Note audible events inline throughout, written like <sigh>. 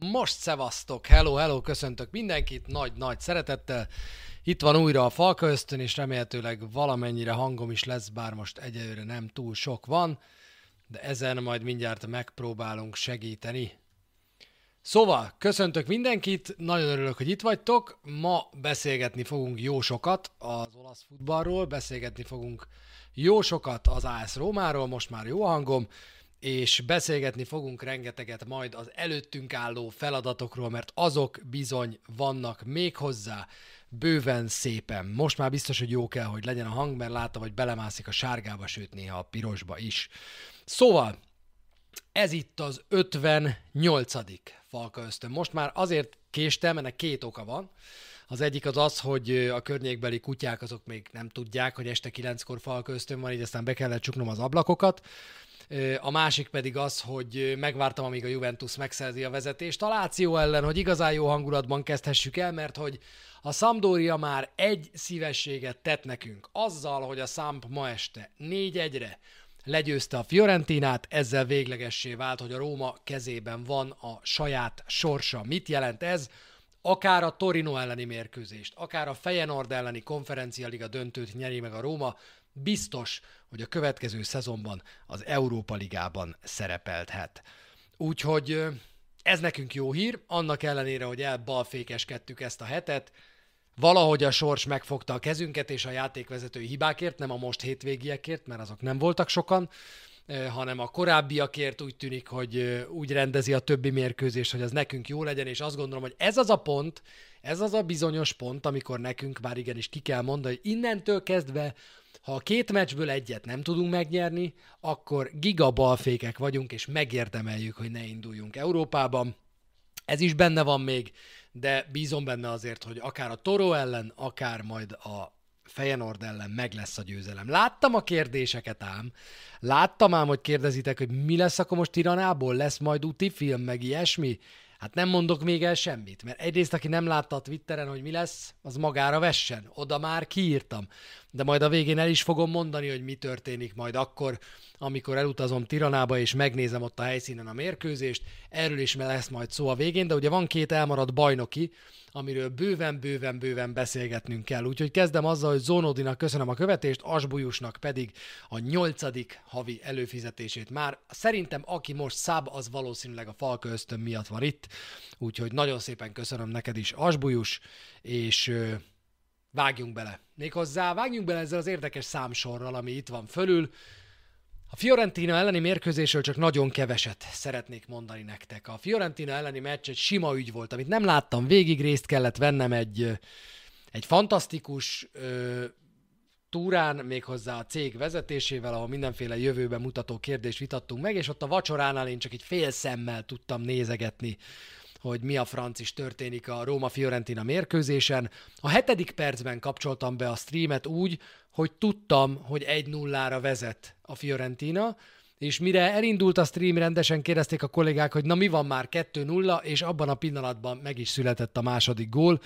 Most szevasztok, hello, hello, köszöntök mindenkit, nagy-nagy szeretettel. Itt van újra a Falka Ösztön, és remélhetőleg valamennyire hangom is lesz, bár most egyelőre nem túl sok van, de ezen majd mindjárt megpróbálunk segíteni. Szóval, köszöntök mindenkit, nagyon örülök, hogy itt vagytok. Ma beszélgetni fogunk jó sokat az olasz futballról, beszélgetni fogunk jó sokat az AS Rómáról, most már jó hangom, és beszélgetni fogunk rengeteget majd az előttünk álló feladatokról, mert azok bizony vannak még hozzá bőven szépen. Most már biztos, hogy jó kell, hogy legyen a hang, mert látom, hogy belemászik a sárgába, sőt néha a pirosba is. Szóval, ez itt az 58. Falka Ösztön. Most már azért késtem, ennek két oka van. Az egyik az az, hogy a környékbeli kutyák azok még nem tudják, hogy este kilenckor Falka Ösztön van, így aztán be kellett csuknom az ablakokat. A másik pedig az, hogy megvártam, amíg a Juventus megszerzi a vezetést a Láció ellen, hogy igazán jó hangulatban kezdhessük el, mert hogy a Sampdoria már egy szívességet tett nekünk azzal, hogy a Samp ma este 4-1-re legyőzte a Fiorentinát, ezzel véglegessé vált, hogy a Róma kezében van a saját sorsa. Mit jelent ez? Akár a Torino elleni mérkőzést, akár a Feyenoord elleni konferencialiga döntőt nyeri meg a Róma, biztos, hogy a következő szezonban az Európa Ligában szerepelthet. Úgyhogy ez nekünk jó hír, annak ellenére, hogy elbalfékeskedtük ezt a hetet, valahogy a sors megfogta a kezünket, és a játékvezetői hibákért, nem a most hétvégiekért, mert azok nem voltak sokan, hanem a korábbiakért úgy tűnik, hogy úgy rendezi a többi mérkőzést, hogy az nekünk jó legyen, és azt gondolom, hogy ez az a pont, ez az a bizonyos pont, amikor nekünk már igenis ki kell mondani, hogy innentől kezdve ha a két meccsből egyet nem tudunk megnyerni, akkor gigabalfékek vagyunk, és megérdemeljük, hogy ne induljunk Európában. Ez is benne van még, de bízom benne azért, hogy akár a Toro ellen, akár majd a Feyenoord ellen meg lesz a győzelem. Láttam a kérdéseket ám, láttam ám, hogy kérdezitek, hogy mi lesz akkor most Tiranából, lesz majd úti film, meg ilyesmi. Hát nem mondok még el semmit, mert egyrészt, aki nem látta a Twitteren, hogy mi lesz, az magára vessen. Oda már kiírtam. De majd a végén el is fogom mondani, hogy mi történik majd akkor, amikor elutazom Tiranába és megnézem ott a helyszínen a mérkőzést. Erről is lesz majd szó a végén, de ugye van két elmaradt bajnoki, amiről bőven-bőven-bőven beszélgetnünk kell. Úgyhogy kezdem azzal, hogy Zónodinak köszönöm a követést, Asbujusnak pedig a nyolcadik havi előfizetését. Már szerintem aki most száb, az valószínűleg a Falka ösztön miatt van itt, úgyhogy nagyon szépen köszönöm neked is, Asbujus, és vágjunk bele. Méghozzá vágjunk bele ezzel az érdekes számsorral, ami itt van fölül. A Fiorentina elleni mérkőzésről csak nagyon keveset szeretnék mondani nektek. A Fiorentina elleni meccs egy sima ügy volt, amit nem láttam végig, részt kellett vennem egy, egy fantasztikus ö, túrán, méghozzá a cég vezetésével, ahol mindenféle jövőben mutató kérdést vitattunk meg, és ott a vacsoránál én csak egy fél szemmel tudtam nézegetni hogy mi a franc is történik a Róma-Fiorentina mérkőzésen. A hetedik percben kapcsoltam be a streamet úgy, hogy tudtam, hogy 1-0-ra vezet a Fiorentina, és mire elindult a stream, rendesen kérdezték a kollégák, hogy na mi van már 2-0, és abban a pillanatban meg is született a második gól,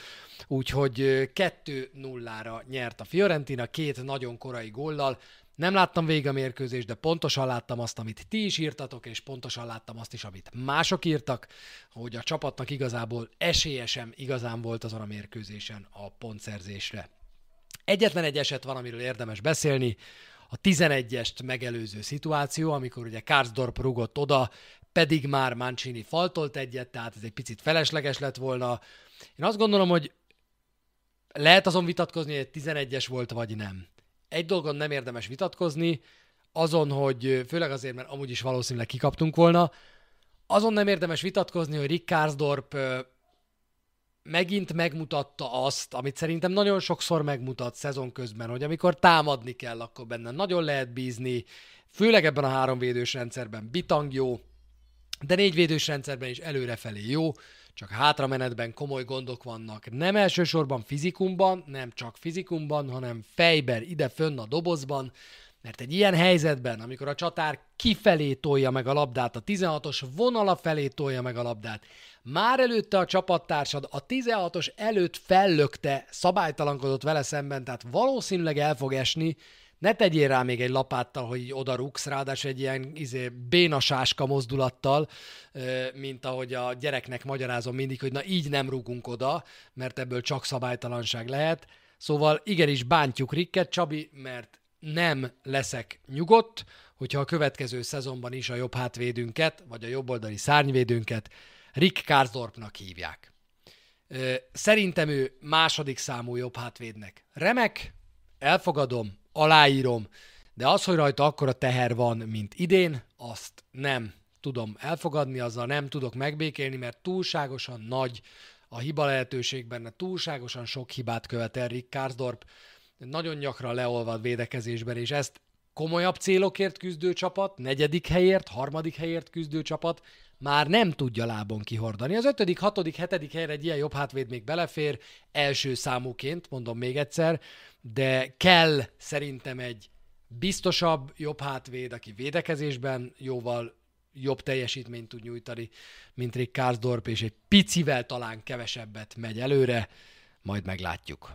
úgyhogy 2-0-ra nyert a Fiorentina, két nagyon korai góllal, nem láttam végig a mérkőzést, de pontosan láttam azt, amit ti is írtatok, és pontosan láttam azt is, amit mások írtak, hogy a csapatnak igazából esélye sem igazán volt azon a mérkőzésen a pontszerzésre. Egyetlen egy eset van, amiről érdemes beszélni, a 11-est megelőző szituáció, amikor ugye Karsdorp rugott oda, pedig már Mancini faltolt egyet, tehát ez egy picit felesleges lett volna. Én azt gondolom, hogy lehet azon vitatkozni, hogy egy 11-es volt, vagy nem egy dolgon nem érdemes vitatkozni, azon, hogy főleg azért, mert amúgy is valószínűleg kikaptunk volna, azon nem érdemes vitatkozni, hogy Rick Karsdorp megint megmutatta azt, amit szerintem nagyon sokszor megmutat szezon közben, hogy amikor támadni kell, akkor benne nagyon lehet bízni, főleg ebben a háromvédős rendszerben. Bitang jó, de négyvédős rendszerben is előrefelé jó, csak hátramenetben komoly gondok vannak. Nem elsősorban fizikumban, nem csak fizikumban, hanem fejben, ide fönn a dobozban, mert egy ilyen helyzetben, amikor a csatár kifelé tolja meg a labdát, a 16-os vonala felé tolja meg a labdát, már előtte a csapattársad a 16-os előtt fellökte, szabálytalankodott vele szemben, tehát valószínűleg el fog esni, ne tegyél rá még egy lapáttal, hogy oda rúgsz, ráadásul egy ilyen izé, bénasáska mozdulattal, mint ahogy a gyereknek magyarázom mindig, hogy na így nem rúgunk oda, mert ebből csak szabálytalanság lehet. Szóval igenis bántjuk Rikket, Csabi, mert nem leszek nyugodt, hogyha a következő szezonban is a jobb hátvédünket, vagy a jobboldali szárnyvédünket Rick Karsdorpnak hívják. Szerintem ő második számú jobb hátvédnek. Remek, elfogadom, aláírom, de az, hogy rajta akkora teher van, mint idén, azt nem tudom elfogadni, azzal nem tudok megbékélni, mert túlságosan nagy a hiba lehetőség benne, túlságosan sok hibát követel Rick Karsdorp, nagyon gyakran leolvad védekezésben, és ezt komolyabb célokért küzdő csapat, negyedik helyért, harmadik helyért küzdő csapat már nem tudja lábon kihordani. Az ötödik, hatodik, hetedik helyre egy ilyen jobb hátvéd még belefér, első számúként, mondom még egyszer, de kell szerintem egy biztosabb jobb hátvéd, aki védekezésben jóval jobb teljesítményt tud nyújtani, mint Rick Karsdorp, és egy picivel talán kevesebbet megy előre, majd meglátjuk.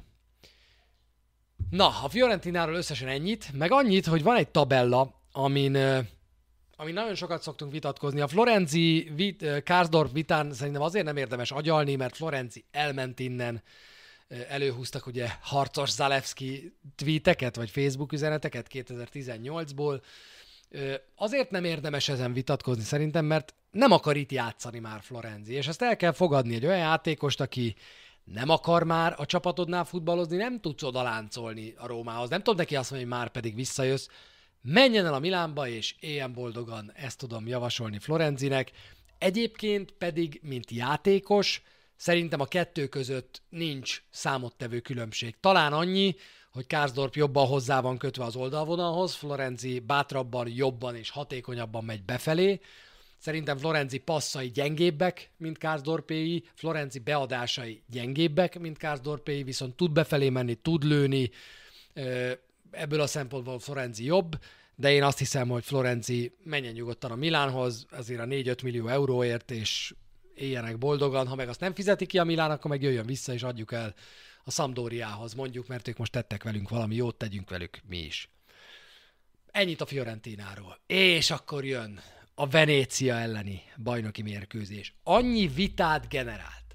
Na, a Fiorentináról összesen ennyit, meg annyit, hogy van egy tabella, amin, amin nagyon sokat szoktunk vitatkozni. A Florenzi vit, Karsdorp vitán szerintem azért nem érdemes agyalni, mert Florenzi elment innen, előhúztak ugye harcos Zalewski tweeteket, vagy Facebook üzeneteket 2018-ból. Azért nem érdemes ezen vitatkozni szerintem, mert nem akar itt játszani már Florenzi, és ezt el kell fogadni egy olyan játékost, aki nem akar már a csapatodnál futballozni, nem tudsz oda láncolni a Rómához. Nem tudod neki azt mondani, hogy már pedig visszajössz. Menjen el a Milánba, és éljen boldogan, ezt tudom javasolni Florenzinek. Egyébként pedig, mint játékos, szerintem a kettő között nincs számottevő különbség. Talán annyi, hogy Kárzdorp jobban hozzá van kötve az oldalvonalhoz, Florenzi bátrabban, jobban és hatékonyabban megy befelé, Szerintem Florenzi passzai gyengébbek, mint Kárzdorpéi, Florenzi beadásai gyengébbek, mint Kárzdorpéi, viszont tud befelé menni, tud lőni, ebből a szempontból Florenzi jobb, de én azt hiszem, hogy Florenzi menjen nyugodtan a Milánhoz, azért a 4-5 millió euróért, és éljenek boldogan, ha meg azt nem fizeti ki a Milán, akkor meg jöjjön vissza, és adjuk el a Sampdoriához, mondjuk, mert ők most tettek velünk valami jót, tegyünk velük mi is. Ennyit a Fiorentináról. És akkor jön a Venécia elleni bajnoki mérkőzés. Annyi vitát generált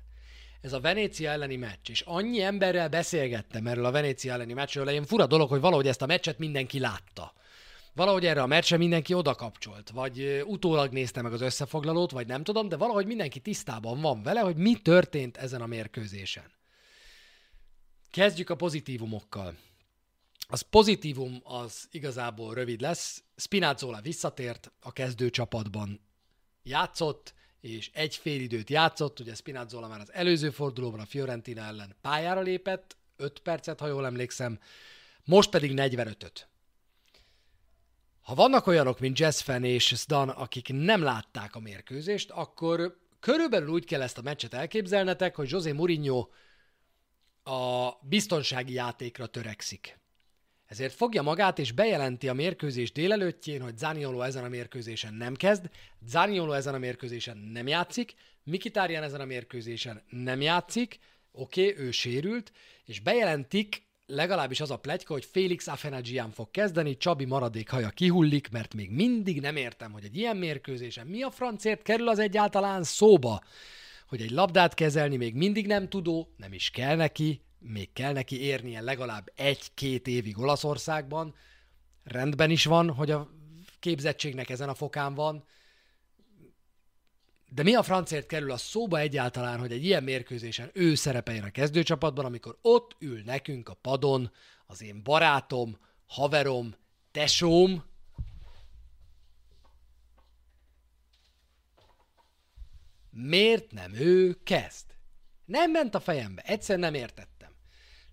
ez a Venécia elleni meccs, és annyi emberrel beszélgettem erről a Venécia elleni meccsről, én fura dolog, hogy valahogy ezt a meccset mindenki látta. Valahogy erre a meccsre mindenki oda kapcsolt, vagy utólag nézte meg az összefoglalót, vagy nem tudom, de valahogy mindenki tisztában van vele, hogy mi történt ezen a mérkőzésen. Kezdjük a pozitívumokkal. Az pozitívum az igazából rövid lesz. Spinazzola visszatért a kezdő csapatban. Játszott, és egy fél időt játszott, ugye Spinazzola már az előző fordulóban a Fiorentina ellen pályára lépett, 5 percet, ha jól emlékszem, most pedig 45-öt. Ha vannak olyanok, mint Jessfen és Sdan, akik nem látták a mérkőzést, akkor körülbelül úgy kell ezt a meccset elképzelnetek, hogy José Mourinho a biztonsági játékra törekszik. Ezért fogja magát és bejelenti a mérkőzés délelőttjén, hogy Zaniolo ezen a mérkőzésen nem kezd, Zaniolo ezen a mérkőzésen nem játszik, Mikitárján ezen a mérkőzésen nem játszik, oké, okay, ő sérült, és bejelentik, legalábbis az a plegyka, hogy Félix Afenagian fog kezdeni, Csabi maradék haja kihullik, mert még mindig nem értem, hogy egy ilyen mérkőzésen mi a francért kerül az egyáltalán szóba, hogy egy labdát kezelni még mindig nem tudó, nem is kell neki, még kell neki érnie legalább egy-két évig Olaszországban. Rendben is van, hogy a képzettségnek ezen a fokán van, de mi a francért kerül a szóba egyáltalán, hogy egy ilyen mérkőzésen ő szerepeljen a kezdőcsapatban, amikor ott ül nekünk a padon az én barátom, haverom, tesóm, Miért nem ő kezd? Nem ment a fejembe, egyszer nem értettem.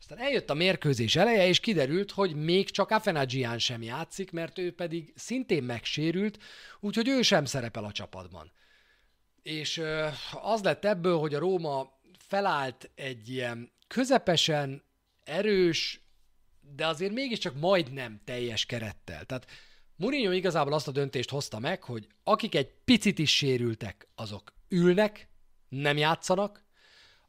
Aztán eljött a mérkőzés eleje, és kiderült, hogy még csak Afenagian sem játszik, mert ő pedig szintén megsérült, úgyhogy ő sem szerepel a csapatban. És az lett ebből, hogy a Róma felállt egy ilyen közepesen erős, de azért mégiscsak majdnem teljes kerettel. Tehát Mourinho igazából azt a döntést hozta meg, hogy akik egy picit is sérültek, azok ülnek, nem játszanak,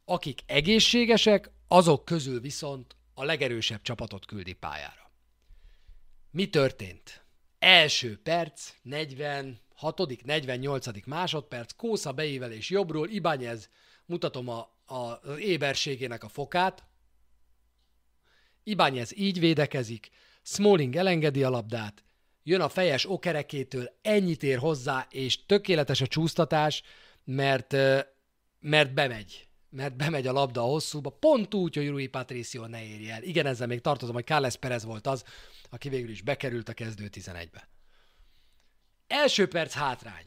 akik egészségesek, azok közül viszont a legerősebb csapatot küldi pályára. Mi történt? Első perc, 46. 48. másodperc, Kósza beívelés jobbról, Ibányez, mutatom a, a, az éberségének a fokát. Ibányez így védekezik, Smalling elengedi a labdát, jön a fejes okerekétől, ennyit ér hozzá, és tökéletes a csúsztatás, mert, mert bemegy. Mert bemegy a labda a hosszúba, pont úgy, hogy Rui Patricio ne érje el. Igen, ezzel még tartozom, hogy Carles Perez volt az, aki végül is bekerült a kezdő 11-be. Első perc hátrány.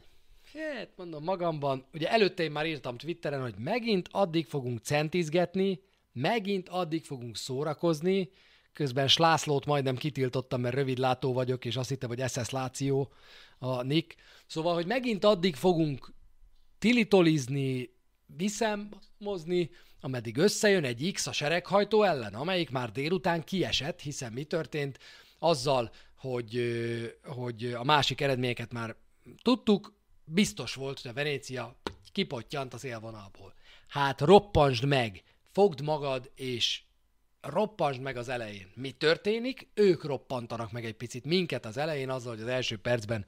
Hát mondom magamban, ugye előtte én már írtam Twitteren, hogy megint addig fogunk centizgetni, megint addig fogunk szórakozni, közben Slászlót majdnem kitiltottam, mert rövidlátó vagyok, és azt hittem, hogy SS Láció a Nick. Szóval, hogy megint addig fogunk tilitolizni, viszemozni, ameddig összejön egy X a sereghajtó ellen, amelyik már délután kiesett, hiszen mi történt azzal, hogy, hogy a másik eredményeket már tudtuk, biztos volt, hogy a Venécia kipottyant az élvonalból. Hát roppansd meg, fogd magad, és roppansd meg az elején. Mi történik? Ők roppantanak meg egy picit minket az elején azzal, hogy az első percben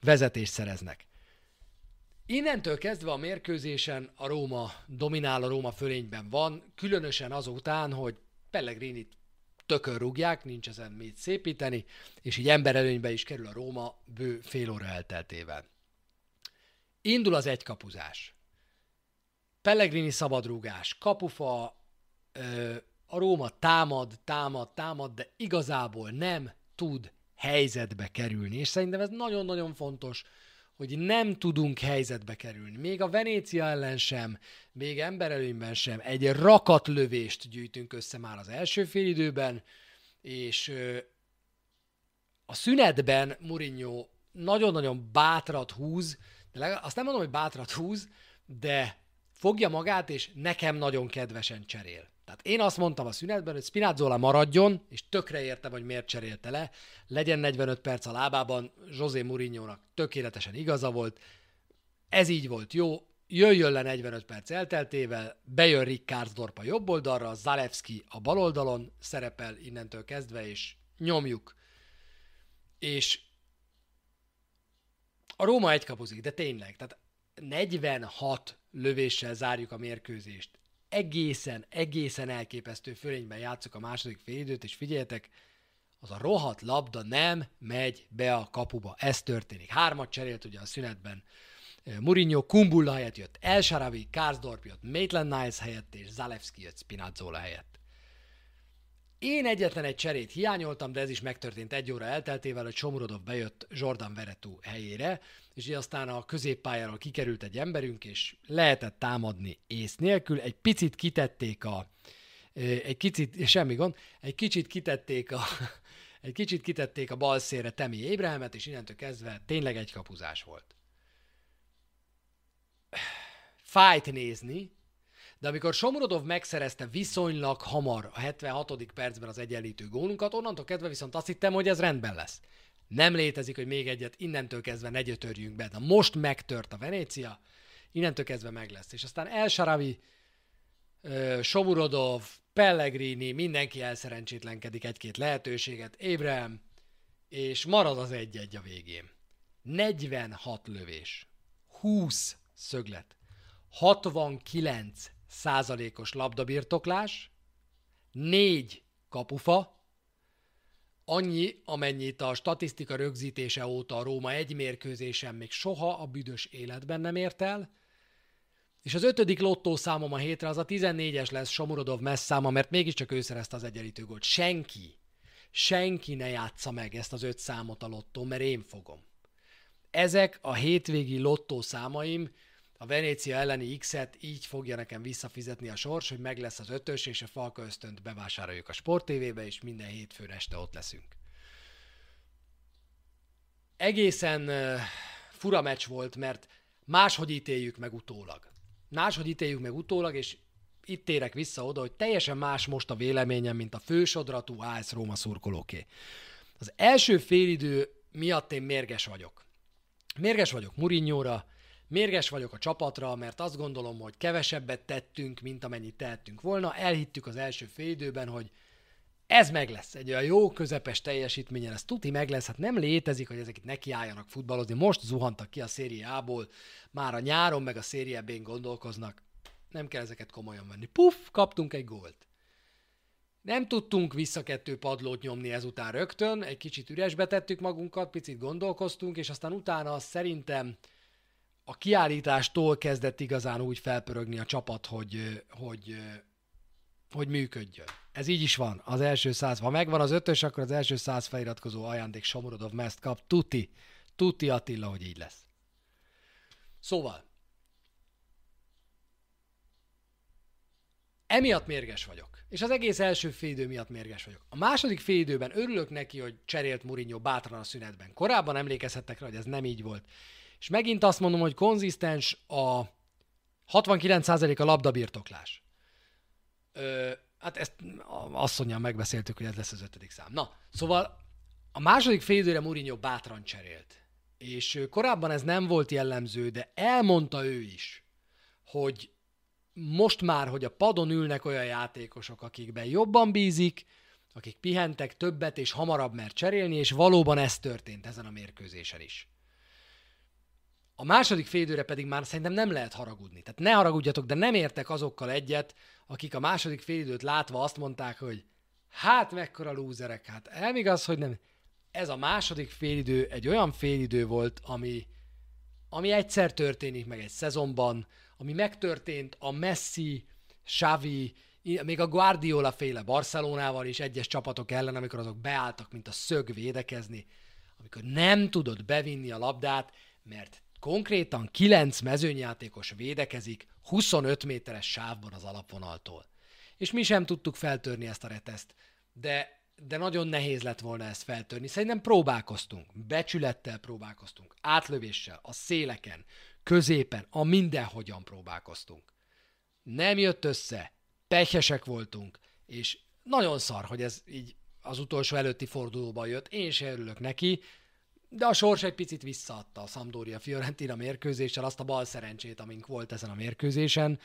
vezetést szereznek. Innentől kezdve a mérkőzésen a Róma dominál, a Róma fölényben van, különösen azután, hogy Pellegrini tökön rúgják, nincs ezen mit szépíteni, és így emberelőnybe is kerül a Róma bő fél óra elteltével. Indul az egykapuzás. Pellegrini szabadrúgás, kapufa, a Róma támad, támad, támad, de igazából nem tud helyzetbe kerülni. És szerintem ez nagyon-nagyon fontos, hogy nem tudunk helyzetbe kerülni. Még a Venécia ellen sem, még emberelőnyben sem. Egy rakatlövést gyűjtünk össze már az első félidőben, és a szünetben Mourinho nagyon-nagyon bátrat húz, de legalább, azt nem mondom, hogy bátrat húz, de fogja magát, és nekem nagyon kedvesen cserél. Tehát én azt mondtam a szünetben, hogy Spinazzola maradjon, és tökre értem, hogy miért cserélte le, legyen 45 perc a lábában, José Mourinho-nak tökéletesen igaza volt, ez így volt jó, jöjjön le 45 perc elteltével, bejön Rick Karsdorp a jobb oldalra, Zalewski a bal oldalon szerepel innentől kezdve, és nyomjuk. És a Róma egy kapuzik, de tényleg, tehát 46 lövéssel zárjuk a mérkőzést egészen, egészen elképesztő fölényben játszok a második félidőt, és figyeljetek, az a rohadt labda nem megy be a kapuba. Ez történik. Hármat cserélt ugye a szünetben. Mourinho Kumbulla helyett jött El Sharavi, Karsdorp jött Maitland Niles helyett, és Zalewski jött Spinazzola helyett. Én egyetlen egy cserét hiányoltam, de ez is megtörtént egy óra elteltével, hogy Somurodov bejött Jordan Veretu helyére, és így aztán a középpályáról kikerült egy emberünk, és lehetett támadni ész nélkül. Egy picit kitették a, egy kicsit, semmi gond, egy kicsit kitették a, <laughs> egy kicsit kitették a bal szélre Temi Ébrehemet, és innentől kezdve tényleg egy kapuzás volt. Fájt nézni, de amikor Somorodov megszerezte viszonylag hamar a 76. percben az egyenlítő gólunkat, onnantól kezdve viszont azt hittem, hogy ez rendben lesz. Nem létezik, hogy még egyet innentől kezdve ne gyötörjünk be. De most megtört a Venécia, innentől kezdve meg lesz. És aztán El Sharavi, Somurodov, Pellegrini, mindenki elszerencsétlenkedik egy-két lehetőséget, Ébrem, és marad az egy-egy a végén. 46 lövés, 20 szöglet, 69 százalékos labdabirtoklás, 4 kapufa, Annyi, amennyit a statisztika rögzítése óta a Róma egy mérkőzésen még soha a büdös életben nem ért el, és az ötödik lottó számom a hétre az a 14-es lesz Somurodov messzáma, mert mégiscsak ő szerezte az egyenlítő. Senki, senki ne játsza meg ezt az öt számot a lottó, mert én fogom. Ezek a hétvégi lottó számaim a Venécia elleni X-et így fogja nekem visszafizetni a sors, hogy meg lesz az ötös, és a Falka ösztönt bevásároljuk a Sport TV-be, és minden hétfőn este ott leszünk. Egészen fura meccs volt, mert máshogy ítéljük meg utólag. Máshogy ítéljük meg utólag, és itt térek vissza oda, hogy teljesen más most a véleményem, mint a fősodratú AS Róma szurkolóké. Az első félidő miatt én mérges vagyok. Mérges vagyok Murinyóra, Mérges vagyok a csapatra, mert azt gondolom, hogy kevesebbet tettünk, mint amennyit tettünk volna. Elhittük az első félidőben, hogy Ez meg lesz. Egy olyan jó közepes teljesítményen, ez tuti meg lesz. Hát nem létezik, hogy ezek itt nekiálljanak futballozni. Most zuhantak ki a szériából, már a nyáron meg a szériában gondolkoznak. Nem kell ezeket komolyan venni. Puff, kaptunk egy gólt. Nem tudtunk vissza kettő padlót nyomni ezután rögtön, egy kicsit üresbe tettük magunkat, picit gondolkoztunk, és aztán utána szerintem a kiállítástól kezdett igazán úgy felpörögni a csapat, hogy, hogy, hogy működjön. Ez így is van. Az első száz, ha megvan az ötös, akkor az első száz feliratkozó ajándék Somorodov Mest kap. Tuti. Tuti Attila, hogy így lesz. Szóval, emiatt mérges vagyok. És az egész első félidő miatt mérges vagyok. A második félidőben örülök neki, hogy cserélt Mourinho bátran a szünetben. Korábban emlékezhettek rá, hogy ez nem így volt. És megint azt mondom, hogy konzisztens a 69% a labdabirtoklás. Ö, hát ezt asszonyjal megbeszéltük, hogy ez lesz az ötödik szám. Na, szóval a második félidőre Mourinho bátran cserélt. És korábban ez nem volt jellemző, de elmondta ő is, hogy most már, hogy a padon ülnek olyan játékosok, akikben jobban bízik, akik pihentek többet és hamarabb mert cserélni, és valóban ez történt ezen a mérkőzésen is. A második félidőre pedig már szerintem nem lehet haragudni. Tehát ne haragudjatok, de nem értek azokkal egyet, akik a második félidőt látva azt mondták, hogy hát mekkora lúzerek, hát elmigaz, hogy nem. Ez a második félidő egy olyan félidő volt, ami, ami egyszer történik meg egy szezonban, ami megtörtént a Messi, Xavi, még a Guardiola féle Barcelonával és egyes csapatok ellen, amikor azok beálltak, mint a szög védekezni, amikor nem tudod bevinni a labdát, mert konkrétan 9 mezőnyjátékos védekezik 25 méteres sávban az alapvonaltól. És mi sem tudtuk feltörni ezt a reteszt, de, de nagyon nehéz lett volna ezt feltörni. Szerintem próbálkoztunk, becsülettel próbálkoztunk, átlövéssel, a széleken, középen, a mindenhogyan próbálkoztunk. Nem jött össze, pehesek voltunk, és nagyon szar, hogy ez így az utolsó előtti fordulóban jött, én se örülök neki, de a sors egy picit visszaadta a Sampdoria Fiorentina mérkőzéssel azt a bal szerencsét, amink volt ezen a mérkőzésen.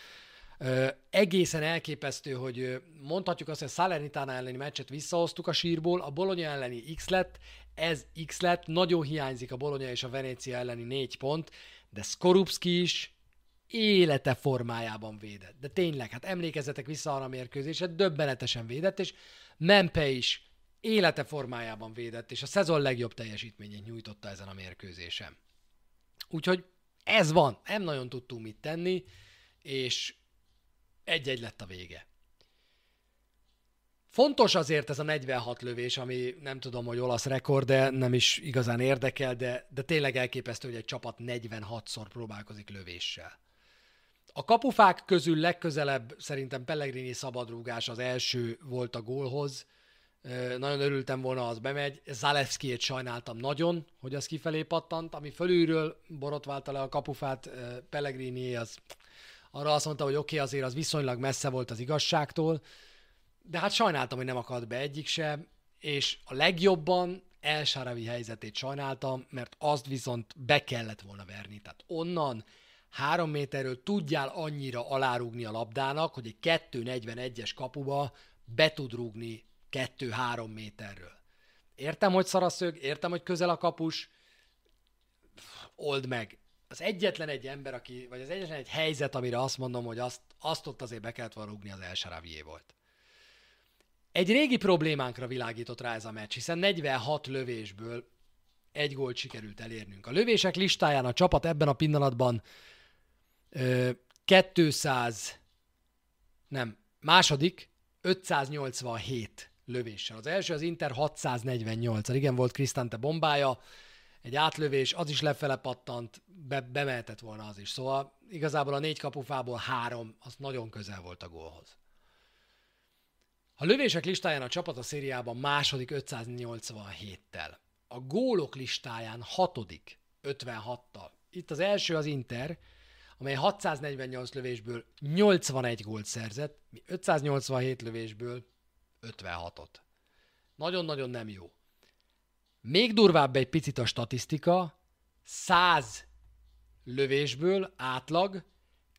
Ö, egészen elképesztő, hogy mondhatjuk azt, hogy a Salernitana elleni meccset visszahoztuk a sírból, a Bologna elleni X lett, ez X lett, nagyon hiányzik a Bologna és a Venécia elleni négy pont, de Skorupski is élete formájában védett. De tényleg, hát emlékezzetek vissza arra a mérkőzésre, döbbenetesen védett, és Mempe is élete formájában védett, és a szezon legjobb teljesítményét nyújtotta ezen a mérkőzésen. Úgyhogy ez van, nem nagyon tudtunk mit tenni, és egy-egy lett a vége. Fontos azért ez a 46 lövés, ami nem tudom, hogy olasz rekord, de nem is igazán érdekel, de, de tényleg elképesztő, hogy egy csapat 46-szor próbálkozik lövéssel. A kapufák közül legközelebb szerintem Pellegrini szabadrúgás az első volt a gólhoz. Nagyon örültem volna, az bemegy. Zalewski-ét sajnáltam nagyon, hogy az kifelé pattant, ami fölülről borotválta le a kapufát. Pellegrini az arra azt mondta, hogy oké, okay, azért az viszonylag messze volt az igazságtól, de hát sajnáltam, hogy nem akadt be egyik sem, és a legjobban El Sharawi helyzetét sajnáltam, mert azt viszont be kellett volna verni. Tehát onnan három méterről tudjál annyira alárugni a labdának, hogy egy 2.41-es kapuba be tud rúgni 2-3 méterről. Értem, hogy szaraszög, értem, hogy közel a kapus, old meg. Az egyetlen egy ember, aki, vagy az egyetlen egy helyzet, amire azt mondom, hogy azt, azt ott azért be kellett volna rúgni, az El volt. Egy régi problémánkra világított rá ez a meccs, hiszen 46 lövésből egy gólt sikerült elérnünk. A lövések listáján a csapat ebben a pillanatban ö, 200, nem, második 587 lövéssel. Az első az Inter 648 igen, volt Krisztante bombája, egy átlövés, az is lefele pattant, be, bemehetett volna az is. Szóval igazából a négy kapufából három, az nagyon közel volt a gólhoz. A lövések listáján a csapat a szériában második 587-tel. A gólok listáján hatodik 56-tal. Itt az első az Inter, amely 648 lövésből 81 gólt szerzett, mi 587 lövésből 56-ot. Nagyon-nagyon nem jó. Még durvább egy picit a statisztika, 100 lövésből átlag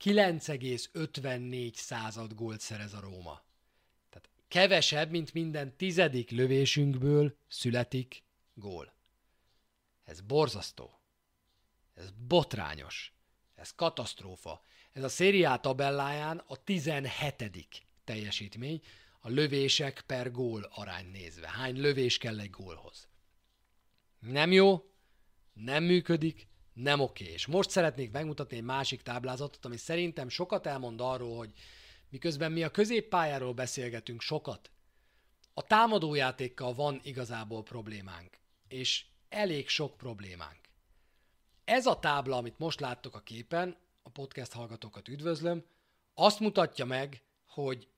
9,54 század gólt szerez a Róma. kevesebb, mint minden tizedik lövésünkből születik gól. Ez borzasztó. Ez botrányos. Ez katasztrófa. Ez a szériá tabelláján a 17. teljesítmény a lövések per gól arány nézve. Hány lövés kell egy gólhoz. Nem jó, nem működik, nem oké. És most szeretnék megmutatni egy másik táblázatot, ami szerintem sokat elmond arról, hogy miközben mi a középpályáról beszélgetünk sokat, a támadójátékkal van igazából problémánk. És elég sok problémánk. Ez a tábla, amit most láttok a képen, a podcast hallgatókat üdvözlöm, azt mutatja meg, hogy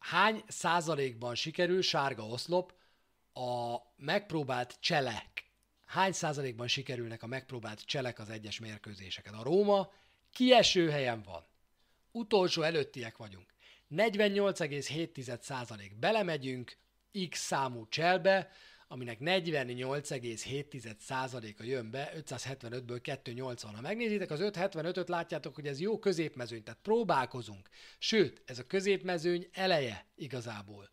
hány százalékban sikerül sárga oszlop a megpróbált cselek. Hány százalékban sikerülnek a megpróbált cselek az egyes mérkőzéseken. A Róma kieső helyen van. Utolsó előttiek vagyunk. 48,7 százalék. Belemegyünk X számú cselbe, aminek 48,7%-a jön be, 575-ből 280. Ha megnézitek az 575-öt, látjátok, hogy ez jó középmezőny, tehát próbálkozunk. Sőt, ez a középmezőny eleje igazából.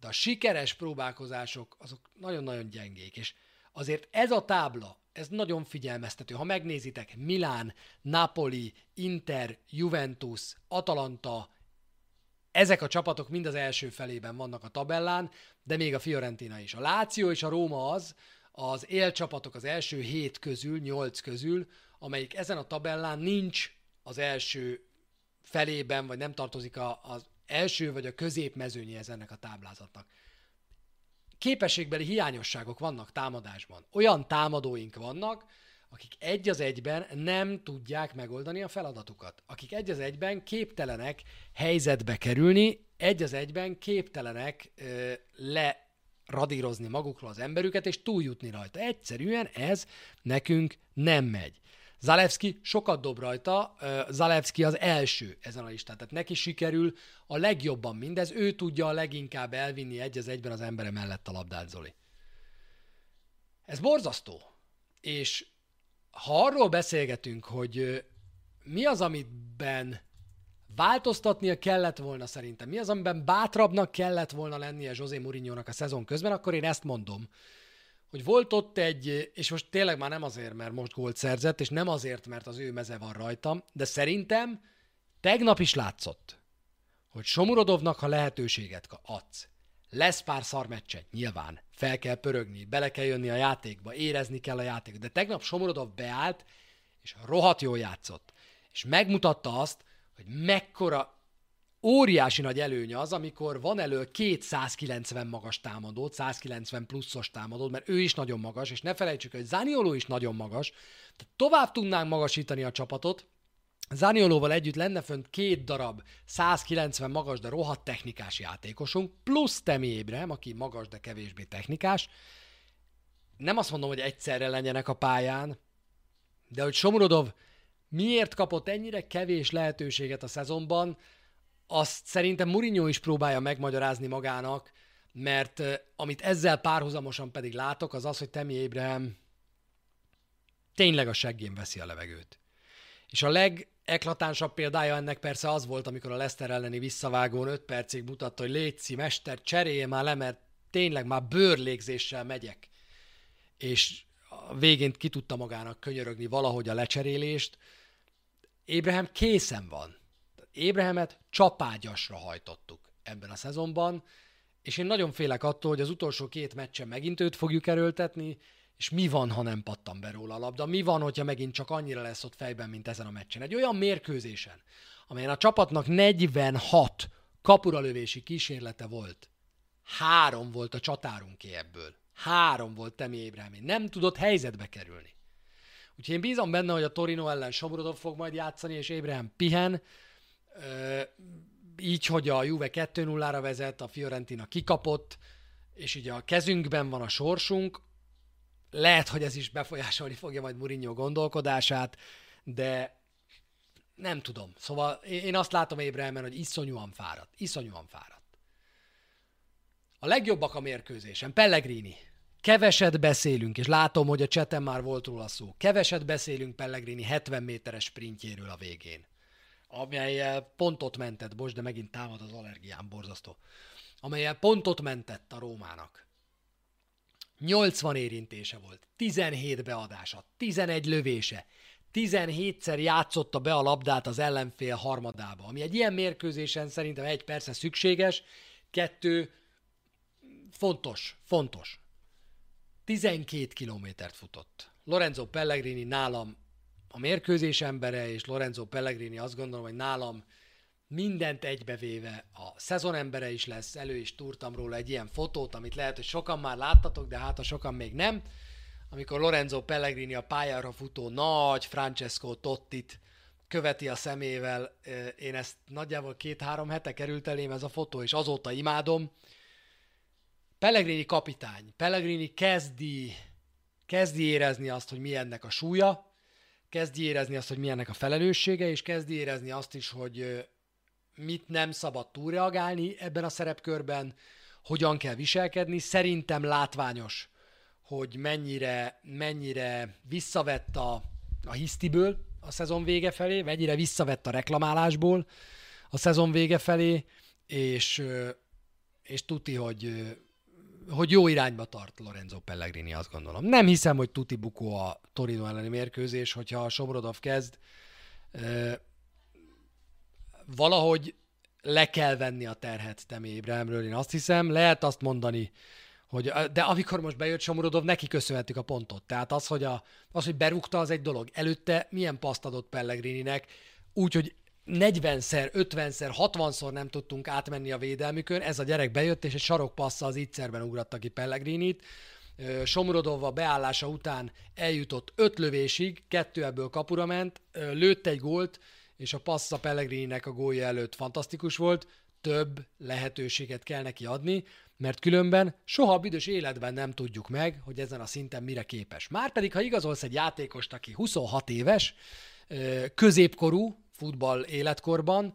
De a sikeres próbálkozások, azok nagyon-nagyon gyengék, és azért ez a tábla, ez nagyon figyelmeztető. Ha megnézitek, Milán, Napoli, Inter, Juventus, Atalanta, ezek a csapatok mind az első felében vannak a tabellán, de még a Fiorentina is. A Láció és a Róma az, az élcsapatok az első hét közül, nyolc közül, amelyik ezen a tabellán nincs az első felében, vagy nem tartozik a, az első vagy a középmezőnyéhez ennek a táblázatnak. Képességbeli hiányosságok vannak támadásban. Olyan támadóink vannak, akik egy az egyben nem tudják megoldani a feladatukat, akik egy az egyben képtelenek helyzetbe kerülni, egy az egyben képtelenek ö, le magukról az emberüket, és túljutni rajta. Egyszerűen ez nekünk nem megy. Zalewski sokat dob rajta, Zalewski az első ezen a listán, tehát neki sikerül a legjobban mindez, ő tudja a leginkább elvinni egy az egyben az embere mellett a labdát, Zoli. Ez borzasztó, és ha arról beszélgetünk, hogy mi az, amiben változtatnia kellett volna szerintem, mi az, amiben bátrabbnak kellett volna lennie José mourinho a szezon közben, akkor én ezt mondom, hogy volt ott egy, és most tényleg már nem azért, mert most gólt szerzett, és nem azért, mert az ő meze van rajta, de szerintem tegnap is látszott, hogy Somurodovnak, ha lehetőséget adsz, lesz pár szarmeccse, nyilván. Fel kell pörögni, bele kell jönni a játékba, érezni kell a játékot. De tegnap Somorodov beállt, és rohadt jól játszott. És megmutatta azt, hogy mekkora óriási nagy előnye az, amikor van elő két 190 magas támadót, 190 pluszos támadót, mert ő is nagyon magas, és ne felejtsük, hogy Zanioló is nagyon magas, tehát tovább tudnánk magasítani a csapatot, Zaniolóval együtt lenne fönt két darab 190 magas, de rohadt technikás játékosunk, plusz Temi Ébrem, aki magas, de kevésbé technikás. Nem azt mondom, hogy egyszerre legyenek a pályán, de hogy Somrodov miért kapott ennyire kevés lehetőséget a szezonban, azt szerintem Mourinho is próbálja megmagyarázni magának, mert amit ezzel párhuzamosan pedig látok, az az, hogy Temi Ébrem tényleg a seggén veszi a levegőt. És a leg eklatánsabb példája ennek persze az volt, amikor a Leszter elleni visszavágón 5 percig mutatta, hogy létszi, mester, cserélje már le, mert tényleg már bőrlégzéssel megyek. És a végén ki tudta magának könyörögni valahogy a lecserélést. Ébrahem készen van. Ébrehemet csapágyasra hajtottuk ebben a szezonban, és én nagyon félek attól, hogy az utolsó két meccsen megint őt fogjuk erőltetni, és mi van, ha nem pattan be róla a labda? Mi van, hogyha megint csak annyira lesz ott fejben, mint ezen a meccsen? Egy olyan mérkőzésen, amelyen a csapatnak 46 kapuralövési kísérlete volt. Három volt a csatárunké ebből. Három volt Temi Ébrahimi. Nem tudott helyzetbe kerülni. Úgyhogy én bízom benne, hogy a Torino ellen Sobrodov fog majd játszani, és Ébrahim pihen. így, hogy a Juve 2-0-ra vezet, a Fiorentina kikapott, és ugye a kezünkben van a sorsunk, lehet, hogy ez is befolyásolni fogja majd Mourinho gondolkodását, de nem tudom. Szóval én azt látom Ébrehelmen, hogy iszonyúan fáradt. Iszonyúan fáradt. A legjobbak a mérkőzésen. Pellegrini. Keveset beszélünk, és látom, hogy a cseten már volt róla szó. Keveset beszélünk Pellegrini 70 méteres sprintjéről a végén. Amelyel pontot mentett, bocs, de megint támad az allergiám, borzasztó. amelyel pontot mentett a Rómának. 80 érintése volt, 17 beadása, 11 lövése, 17-szer játszotta be a labdát az ellenfél harmadába, ami egy ilyen mérkőzésen szerintem egy persze szükséges, kettő fontos, fontos. 12 kilométert futott. Lorenzo Pellegrini nálam a mérkőzés embere, és Lorenzo Pellegrini azt gondolom, hogy nálam mindent egybevéve a szezon embere is lesz, elő is túrtam róla egy ilyen fotót, amit lehet, hogy sokan már láttatok, de hát a sokan még nem, amikor Lorenzo Pellegrini a pályára futó nagy Francesco Tottit követi a szemével, én ezt nagyjából két-három hete került elém ez a fotó, és azóta imádom. Pellegrini kapitány. Pellegrini kezdi, kezdi érezni azt, hogy mi ennek a súlya, kezdi érezni azt, hogy mi ennek a felelőssége, és kezdi érezni azt is, hogy mit nem szabad túlreagálni ebben a szerepkörben, hogyan kell viselkedni. Szerintem látványos, hogy mennyire, mennyire visszavett a, a hisztiből a szezon vége felé, mennyire visszavett a reklamálásból a szezon vége felé, és, és tuti, hogy, hogy jó irányba tart Lorenzo Pellegrini, azt gondolom. Nem hiszem, hogy tuti bukó a Torino elleni mérkőzés, hogyha a Sobrodov kezd, valahogy le kell venni a terhet Temi Ébrahimről, én azt hiszem. Lehet azt mondani, hogy, de amikor most bejött Somorodov, neki köszönhetjük a pontot. Tehát az, hogy, a, az, hogy berúgta, az egy dolog. Előtte milyen paszt adott Pellegrininek, úgyhogy 40-szer, 50-szer, 60-szor nem tudtunk átmenni a védelmükön, ez a gyerek bejött, és egy sarokpassza az ígyszerben ugratta ki Pellegrinit. Somorodova beállása után eljutott öt lövésig, kettő ebből kapura ment, lőtt egy gólt, és a passza Pellegrininek a gólja előtt fantasztikus volt, több lehetőséget kell neki adni, mert különben soha büdös életben nem tudjuk meg, hogy ezen a szinten mire képes. Márpedig, ha igazolsz egy játékost, aki 26 éves, középkorú futball életkorban,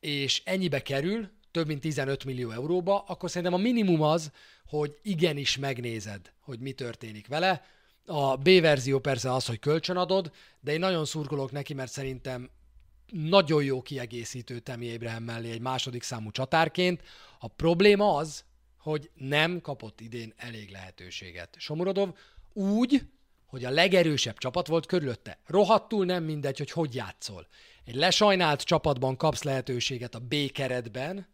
és ennyibe kerül, több mint 15 millió euróba, akkor szerintem a minimum az, hogy igenis megnézed, hogy mi történik vele. A B verzió persze az, hogy kölcsönadod, de én nagyon szurkolok neki, mert szerintem nagyon jó kiegészítő Temi Abraham mellé egy második számú csatárként. A probléma az, hogy nem kapott idén elég lehetőséget. Somorodov úgy, hogy a legerősebb csapat volt körülötte. Rohadtul nem mindegy, hogy hogy játszol. Egy lesajnált csapatban kapsz lehetőséget a B keretben,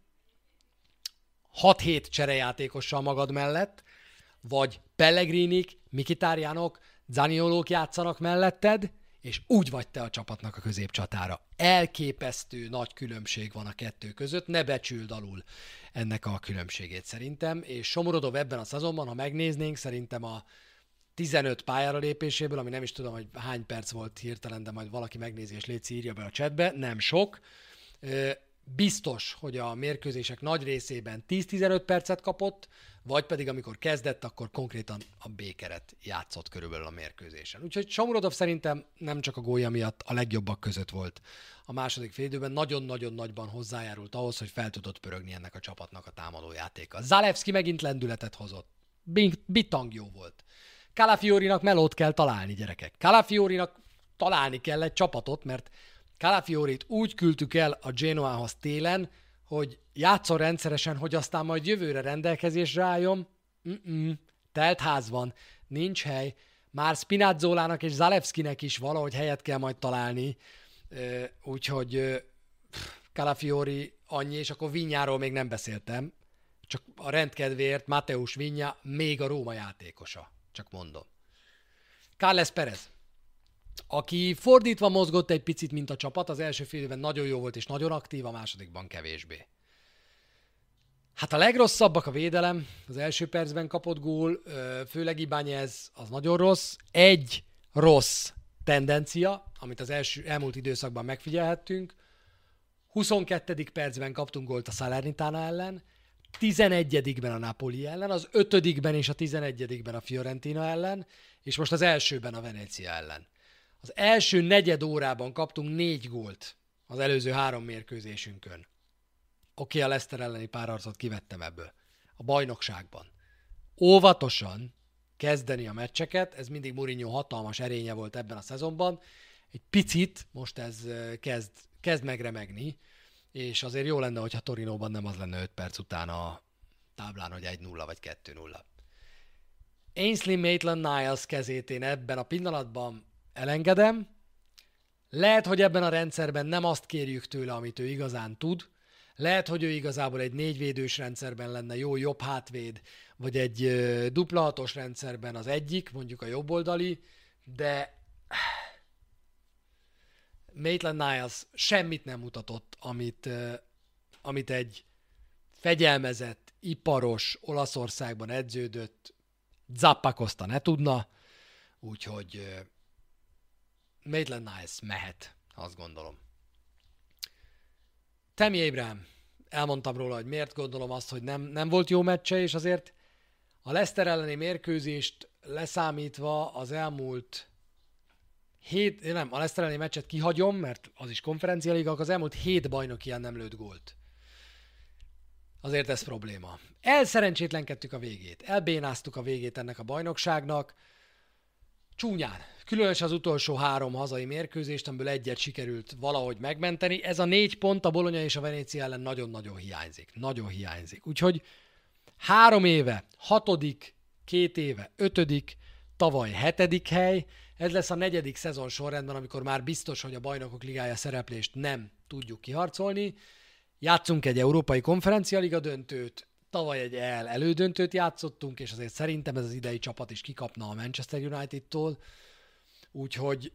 6-7 cserejátékossal magad mellett, vagy Pellegrinik, Mikitárjánok, Zaniolók játszanak melletted, és úgy vagy te a csapatnak a középcsatára. Elképesztő nagy különbség van a kettő között, ne becsüld alul ennek a különbségét szerintem, és Somorodov ebben a szezonban, ha megnéznénk, szerintem a 15 pályára lépéséből, ami nem is tudom, hogy hány perc volt hirtelen, de majd valaki megnézi és légy írja be a chatbe, nem sok. Biztos, hogy a mérkőzések nagy részében 10-15 percet kapott, vagy pedig amikor kezdett, akkor konkrétan a békeret játszott körülbelül a mérkőzésen. Úgyhogy Samurodov szerintem nem csak a gólya miatt a legjobbak között volt a második félidőben, nagyon-nagyon nagyban hozzájárult ahhoz, hogy fel tudott pörögni ennek a csapatnak a támadó játéka. Zalewski megint lendületet hozott. Bitang jó volt. Calafiorinak melót kell találni, gyerekek. Calafiorinak találni kell egy csapatot, mert Calafiorit úgy küldtük el a Genoahoz télen, hogy játszol rendszeresen, hogy aztán majd jövőre rendelkezésre álljon. Mm-mm, telt ház van, nincs hely. Már Spinazzolának és Zalewskinek is valahogy helyet kell majd találni, úgyhogy Calafiori annyi, és akkor Vinyáról még nem beszéltem. Csak a rendkedvéért Mateus Vinya még a Róma játékosa. Csak mondom. Carles Perez aki fordítva mozgott egy picit, mint a csapat, az első fél évben nagyon jó volt és nagyon aktív, a másodikban kevésbé. Hát a legrosszabbak a védelem, az első percben kapott gól, főleg Ibányez, az nagyon rossz. Egy rossz tendencia, amit az első, elmúlt időszakban megfigyelhettünk. 22. percben kaptunk gólt a Salernitana ellen, 11-ben a Napoli ellen, az 5-ben és a 11-ben a Fiorentina ellen, és most az elsőben a Venecia ellen. Az első negyed órában kaptunk négy gólt az előző három mérkőzésünkön. Oké, a Leicester elleni párharcot kivettem ebből. A bajnokságban. Óvatosan kezdeni a meccseket, ez mindig Mourinho hatalmas erénye volt ebben a szezonban. Egy picit most ez kezd, kezd megremegni, és azért jó lenne, hogyha Torinóban nem az lenne 5 perc után a, táblán, hogy 1-0 vagy 2-0. Ainsley Maitland-Niles kezét én ebben a pillanatban elengedem. Lehet, hogy ebben a rendszerben nem azt kérjük tőle, amit ő igazán tud. Lehet, hogy ő igazából egy négyvédős rendszerben lenne jó jobb hátvéd, vagy egy ö, dupla hatos rendszerben az egyik, mondjuk a jobboldali, de <sighs> Maitland Niles semmit nem mutatott, amit, amit egy fegyelmezett, iparos, Olaszországban edződött Zappa Costa ne tudna, úgyhogy Maitland Niles mehet, azt gondolom. Temi Abraham, elmondtam róla, hogy miért gondolom azt, hogy nem, nem volt jó meccse, és azért a Leicester elleni mérkőzést leszámítva az elmúlt hét, nem, a Leicester elleni meccset kihagyom, mert az is konferencialiga, az elmúlt hét bajnok ilyen nem lőtt gólt. Azért ez probléma. Elszerencsétlenkedtük a végét. Elbénáztuk a végét ennek a bajnokságnak. Csúnyán. Különös az utolsó három hazai mérkőzést, amiből egyet sikerült valahogy megmenteni. Ez a négy pont a Bolonya és a Venécia ellen nagyon-nagyon hiányzik. Nagyon hiányzik. Úgyhogy három éve, hatodik, két éve, ötödik, tavaly hetedik hely. Ez lesz a negyedik szezon sorrendben, amikor már biztos, hogy a bajnokok ligája szereplést nem tudjuk kiharcolni. Játszunk egy Európai Konferencialiga döntőt, tavaly egy el elődöntőt játszottunk, és azért szerintem ez az idei csapat is kikapna a Manchester United-tól, úgyhogy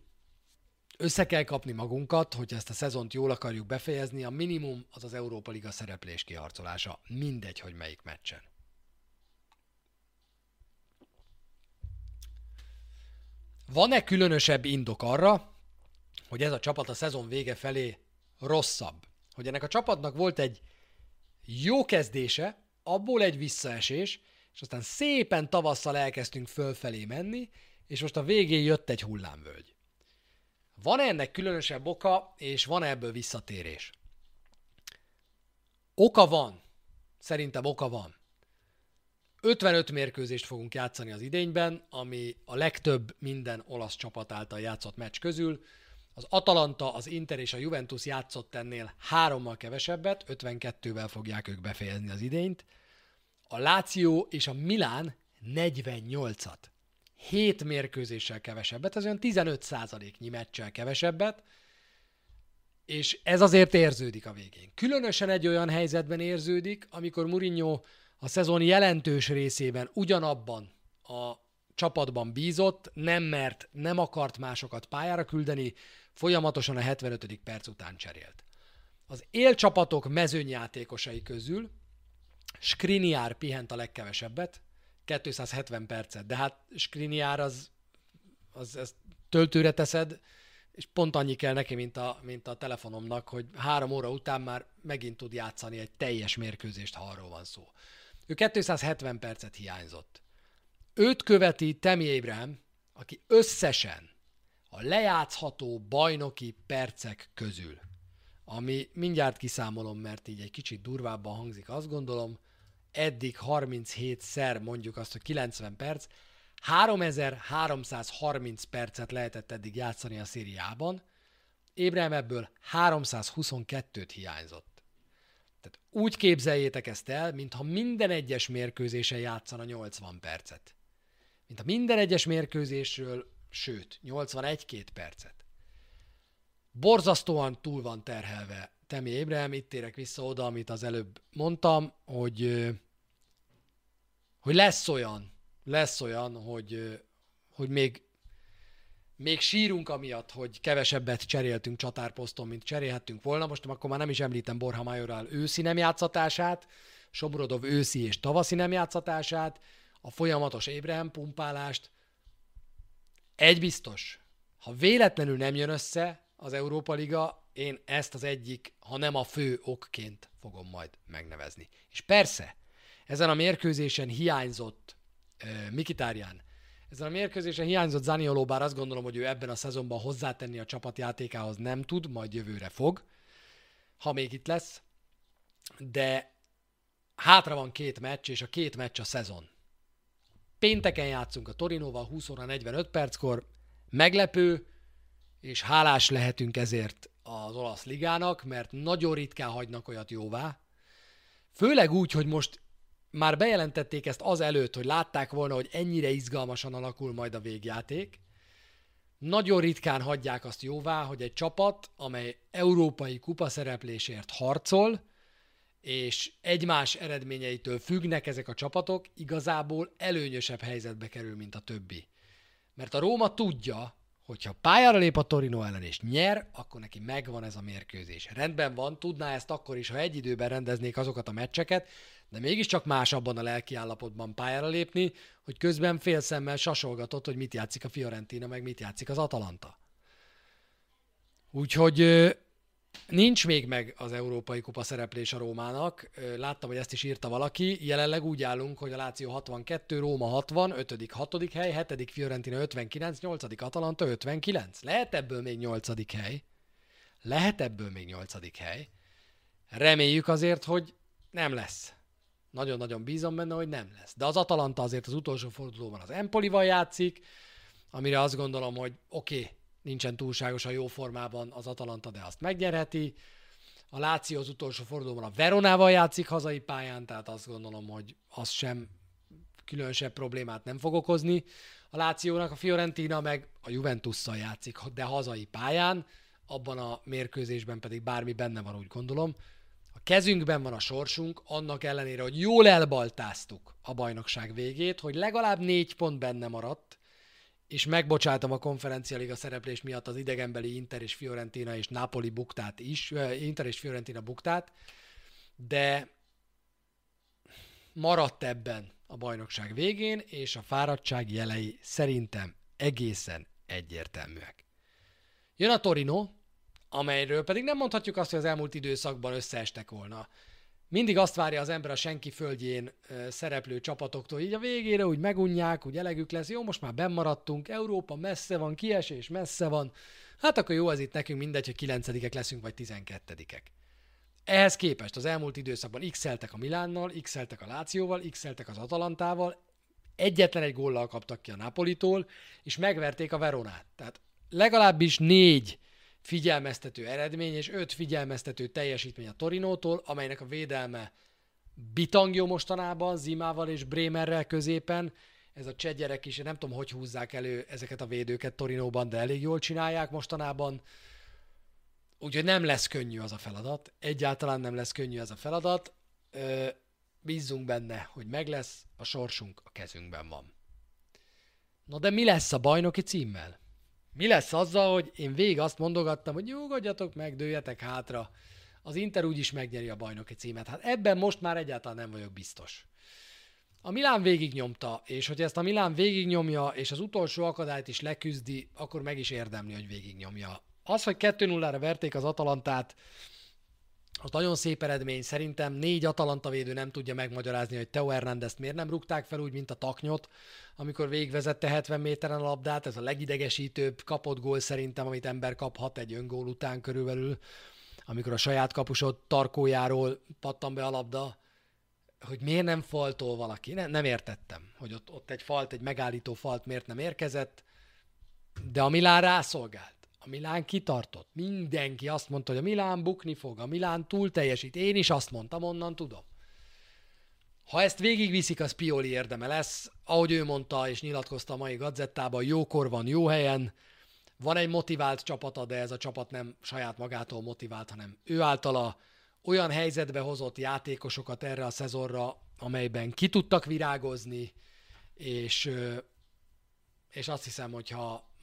össze kell kapni magunkat, hogy ezt a szezont jól akarjuk befejezni, a minimum az az Európa Liga szereplés kiharcolása, mindegy, hogy melyik meccsen. Van-e különösebb indok arra, hogy ez a csapat a szezon vége felé rosszabb? hogy ennek a csapatnak volt egy jó kezdése, abból egy visszaesés, és aztán szépen tavasszal elkezdtünk fölfelé menni, és most a végén jött egy hullámvölgy. Van-e ennek különösebb oka, és van-e ebből visszatérés? Oka van. Szerintem oka van. 55 mérkőzést fogunk játszani az idényben, ami a legtöbb minden olasz csapat által játszott meccs közül. Az Atalanta, az Inter és a Juventus játszott ennél hárommal kevesebbet, 52-vel fogják ők befejezni az idényt. A Láció és a Milán 48-at. 7 mérkőzéssel kevesebbet, ez olyan 15% nyi meccsel kevesebbet, és ez azért érződik a végén. Különösen egy olyan helyzetben érződik, amikor Mourinho a szezon jelentős részében ugyanabban a csapatban bízott, nem mert, nem akart másokat pályára küldeni, folyamatosan a 75. perc után cserélt. Az élcsapatok mezőnyjátékosai közül Skriniar pihent a legkevesebbet, 270 percet, de hát Skriniar az, az, az töltőre teszed, és pont annyi kell neki, mint a, mint a telefonomnak, hogy három óra után már megint tud játszani egy teljes mérkőzést, ha arról van szó. Ő 270 percet hiányzott. Őt követi Temi Abraham, aki összesen a lejátszható bajnoki percek közül, ami mindjárt kiszámolom, mert így egy kicsit durvábban hangzik, azt gondolom, eddig 37-szer mondjuk azt, hogy 90 perc, 3330 percet lehetett eddig játszani a szériában, Ébrahim ebből 322-t hiányzott. Tehát úgy képzeljétek ezt el, mintha minden egyes mérkőzésen játszana 80 percet. Mint a minden egyes mérkőzésről sőt, 81-2 percet. Borzasztóan túl van terhelve Temi Ébrahim, itt térek vissza oda, amit az előbb mondtam, hogy, hogy lesz olyan, lesz olyan, hogy, hogy még, még sírunk amiatt, hogy kevesebbet cseréltünk csatárposzton, mint cserélhettünk volna. Most akkor már nem is említem Borha Majorál őszi nem játszatását, Sobrodov őszi és tavaszi nem játszatását, a folyamatos Ébrahim pumpálást, egy biztos, ha véletlenül nem jön össze az Európa Liga, én ezt az egyik, ha nem a fő okként fogom majd megnevezni. És persze, ezen a mérkőzésen hiányzott uh, Mikitárján, ezen a mérkőzésen hiányzott Zanioló, bár azt gondolom, hogy ő ebben a szezonban hozzátenni a csapatjátékához nem tud, majd jövőre fog, ha még itt lesz, de hátra van két meccs, és a két meccs a szezon. Pénteken játszunk a Torinóval 20 óra 45 perckor. Meglepő, és hálás lehetünk ezért az olasz ligának, mert nagyon ritkán hagynak olyat jóvá. Főleg úgy, hogy most már bejelentették ezt az előtt, hogy látták volna, hogy ennyire izgalmasan alakul majd a végjáték. Nagyon ritkán hagyják azt jóvá, hogy egy csapat, amely európai kupa szereplésért harcol, és egymás eredményeitől függnek ezek a csapatok, igazából előnyösebb helyzetbe kerül, mint a többi. Mert a Róma tudja, hogyha pályára lép a Torino ellen és nyer, akkor neki megvan ez a mérkőzés. Rendben van, tudná ezt akkor is, ha egy időben rendeznék azokat a meccseket, de mégiscsak más abban a lelki állapotban pályára lépni, hogy közben félszemmel sasolgatott, hogy mit játszik a Fiorentina, meg mit játszik az Atalanta. Úgyhogy Nincs még meg az Európai Kupa szereplés a Rómának. Láttam, hogy ezt is írta valaki. Jelenleg úgy állunk, hogy a Láció 62, Róma 60, 5. 6. hely, 7. Fiorentina 59, 8. Atalanta 59. Lehet ebből még 8. hely. Lehet ebből még 8. hely. Reméljük azért, hogy nem lesz. Nagyon-nagyon bízom benne, hogy nem lesz. De az Atalanta azért az utolsó fordulóban az Empolival játszik, amire azt gondolom, hogy oké, okay, nincsen túlságosan jó formában az Atalanta, de azt megnyerheti. A Láció az utolsó fordulóban a Veronával játszik hazai pályán, tehát azt gondolom, hogy az sem különösebb problémát nem fog okozni. A Lációnak a Fiorentina meg a Juventusszal játszik, de hazai pályán, abban a mérkőzésben pedig bármi benne van, úgy gondolom. A kezünkben van a sorsunk, annak ellenére, hogy jól elbaltáztuk a bajnokság végét, hogy legalább négy pont benne maradt, és megbocsátom a konferencialiga szereplés miatt az idegenbeli Inter és Fiorentina és Napoli buktát is, Inter és Fiorentina buktát, de maradt ebben a bajnokság végén, és a fáradtság jelei szerintem egészen egyértelműek. Jön a Torino, amelyről pedig nem mondhatjuk azt, hogy az elmúlt időszakban összeestek volna mindig azt várja az ember a senki földjén szereplő csapatoktól, így a végére úgy megunják, úgy elegük lesz, jó, most már bemaradtunk, Európa messze van, kiesés messze van, hát akkor jó, az itt nekünk mindegy, hogy kilencedikek leszünk, vagy tizenkettedikek. Ehhez képest az elmúlt időszakban x a Milánnal, x a Lációval, x az Atalantával, egyetlen egy góllal kaptak ki a Napolitól, és megverték a Veronát. Tehát legalábbis négy figyelmeztető eredmény, és öt figyelmeztető teljesítmény a Torinótól, amelynek a védelme bitangjó mostanában, Zimával és Bremerrel középen. Ez a cseh gyerek is, nem tudom, hogy húzzák elő ezeket a védőket Torinóban, de elég jól csinálják mostanában. Úgyhogy nem lesz könnyű az a feladat. Egyáltalán nem lesz könnyű ez a feladat. bízzunk benne, hogy meg lesz, a sorsunk a kezünkben van. Na de mi lesz a bajnoki címmel? Mi lesz azzal, hogy én végig azt mondogattam, hogy nyugodjatok meg, dőjetek hátra, az Inter úgyis megnyeri a bajnoki címet. Hát ebben most már egyáltalán nem vagyok biztos. A Milán végignyomta, és hogy ezt a Milán végignyomja, és az utolsó akadályt is leküzdi, akkor meg is érdemli, hogy végignyomja. Az, hogy 2-0-ra verték az Atalantát, az nagyon szép eredmény. Szerintem négy Atalanta védő nem tudja megmagyarázni, hogy Teo Hernandez miért nem rúgták fel úgy, mint a taknyot, amikor végigvezette 70 méteren a labdát. Ez a legidegesítőbb kapott gól szerintem, amit ember kaphat egy öngól után körülbelül, amikor a saját kapusod tarkójáról pattan be a labda, hogy miért nem faltol valaki. Ne, nem értettem, hogy ott, ott egy falt, egy megállító falt miért nem érkezett, de a Milán rászolgált. A Milán kitartott. Mindenki azt mondta, hogy a Milán bukni fog, a Milán túl teljesít. Én is azt mondtam, onnan tudom. Ha ezt végigviszik, az Pioli érdeme lesz. Ahogy ő mondta és nyilatkozta a mai gazettában, jókor van, jó helyen, van egy motivált csapata, de ez a csapat nem saját magától motivált, hanem ő általa olyan helyzetbe hozott játékosokat erre a szezonra, amelyben ki tudtak virágozni, és, és azt hiszem, hogy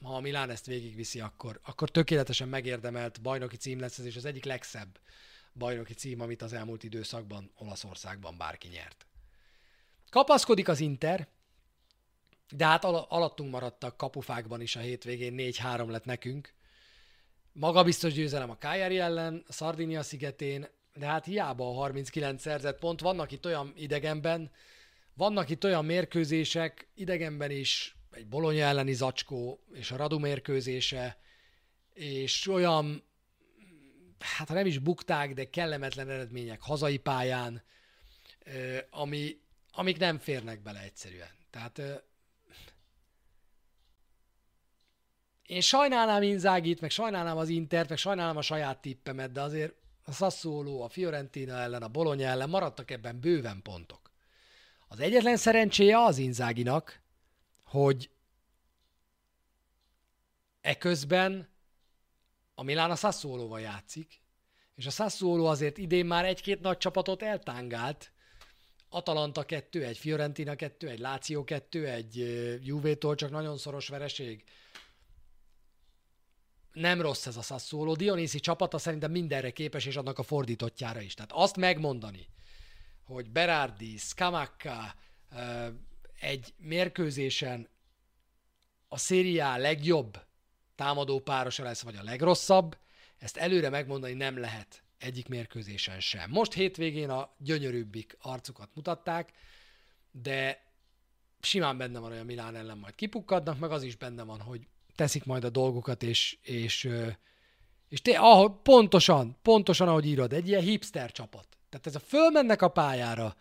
ha a Milán ezt végigviszi, akkor, akkor tökéletesen megérdemelt bajnoki cím lesz ez, és az egyik legszebb bajnoki cím, amit az elmúlt időszakban Olaszországban bárki nyert. Kapaszkodik az Inter, de hát al- alattunk maradtak kapufákban is a hétvégén, 4-3 lett nekünk. Maga biztos győzelem a Cagliari ellen, a Sardinia szigetén, de hát hiába a 39 szerzett pont, vannak itt olyan idegenben, vannak itt olyan mérkőzések, idegenben is, egy Bolonya elleni zacskó, és a Radu mérkőzése, és olyan, hát ha nem is bukták, de kellemetlen eredmények hazai pályán, ami, amik nem férnek bele egyszerűen. Tehát én sajnálnám Inzágit, meg sajnálnám az Intert, meg sajnálnám a saját tippemet, de azért a Sassuolo, a Fiorentina ellen, a Bologna ellen maradtak ebben bőven pontok. Az egyetlen szerencséje az Inzáginak, hogy eközben a Milán a Sassuolo-val játszik, és a Sassuolo azért idén már egy-két nagy csapatot eltángált, Atalanta 2-1, Fiorentina 2-1, Láció 2-1, Juvétól csak nagyon szoros vereség. Nem rossz ez a Sassuolo. Dionisi csapata szerintem mindenre képes, és annak a fordítottjára is. Tehát azt megmondani, hogy Berardi, Scamacca egy mérkőzésen a szériá legjobb támadó párosa lesz, vagy a legrosszabb, ezt előre megmondani nem lehet egyik mérkőzésen sem. Most hétvégén a gyönyörűbbik arcukat mutatták, de simán benne van, hogy a Milán ellen majd kipukkadnak, meg az is benne van, hogy teszik majd a dolgokat, és, és, és te, ahol, pontosan, pontosan ahogy írod, egy ilyen hipster csapat. Tehát ez a fölmennek a pályára,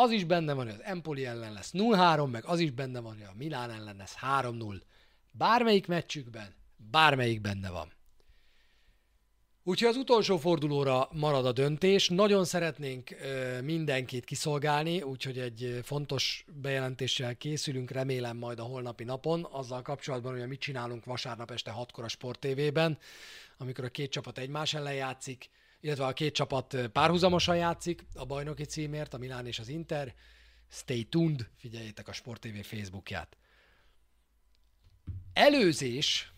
az is benne van, hogy az Empoli ellen lesz 0-3, meg az is benne van, hogy a Milán ellen lesz 3-0. Bármelyik meccsükben, bármelyik benne van. Úgyhogy az utolsó fordulóra marad a döntés. Nagyon szeretnénk mindenkit kiszolgálni, úgyhogy egy fontos bejelentéssel készülünk, remélem majd a holnapi napon, azzal kapcsolatban, hogy mit csinálunk vasárnap este 6-kor a Sport TV-ben, amikor a két csapat egymás ellen játszik, illetve a két csapat párhuzamosan játszik a bajnoki címért, a Milán és az Inter. Stay tuned, figyeljétek a Sport TV Facebookját. Előzés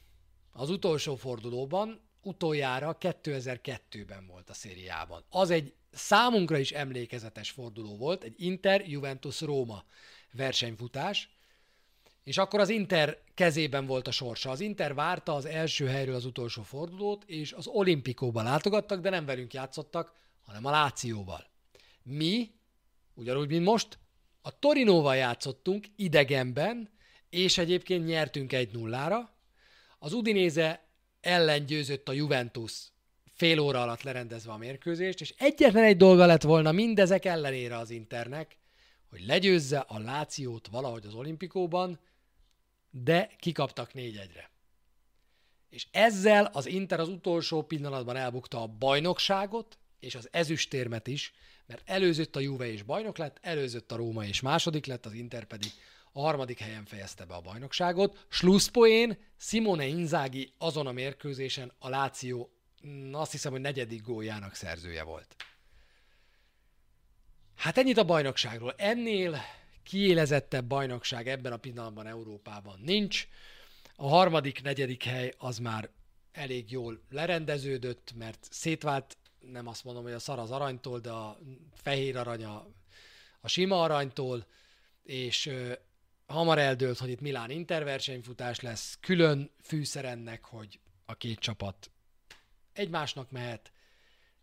az utolsó fordulóban utoljára 2002-ben volt a szériában. Az egy számunkra is emlékezetes forduló volt, egy Inter-Juventus-Róma versenyfutás, és akkor az Inter kezében volt a sorsa. Az Inter várta az első helyről az utolsó fordulót, és az Olimpikóban látogattak, de nem velünk játszottak, hanem a Lációval. Mi, ugyanúgy, mint most, a Torinóval játszottunk idegenben, és egyébként nyertünk egy nullára. Az Udinéze ellen győzött a Juventus fél óra alatt lerendezve a mérkőzést, és egyetlen egy dolga lett volna mindezek ellenére az Internek, hogy legyőzze a Lációt valahogy az olimpikóban, de kikaptak négy egyre. És ezzel az Inter az utolsó pillanatban elbukta a bajnokságot, és az ezüstérmet is, mert előzött a Juve és bajnok lett, előzött a Róma és második lett, az Inter pedig a harmadik helyen fejezte be a bajnokságot. Slusszpoén Simone Inzaghi azon a mérkőzésen a Láció azt hiszem, hogy negyedik góljának szerzője volt. Hát ennyit a bajnokságról. Ennél kiélezettebb bajnokság ebben a pillanatban Európában nincs. A harmadik, negyedik hely az már elég jól lerendeződött, mert szétvált, nem azt mondom, hogy a szar az aranytól, de a fehér arany a, a sima aranytól, és hamar eldőlt, hogy itt Milán interversenyfutás lesz, külön fűszer ennek, hogy a két csapat egymásnak mehet,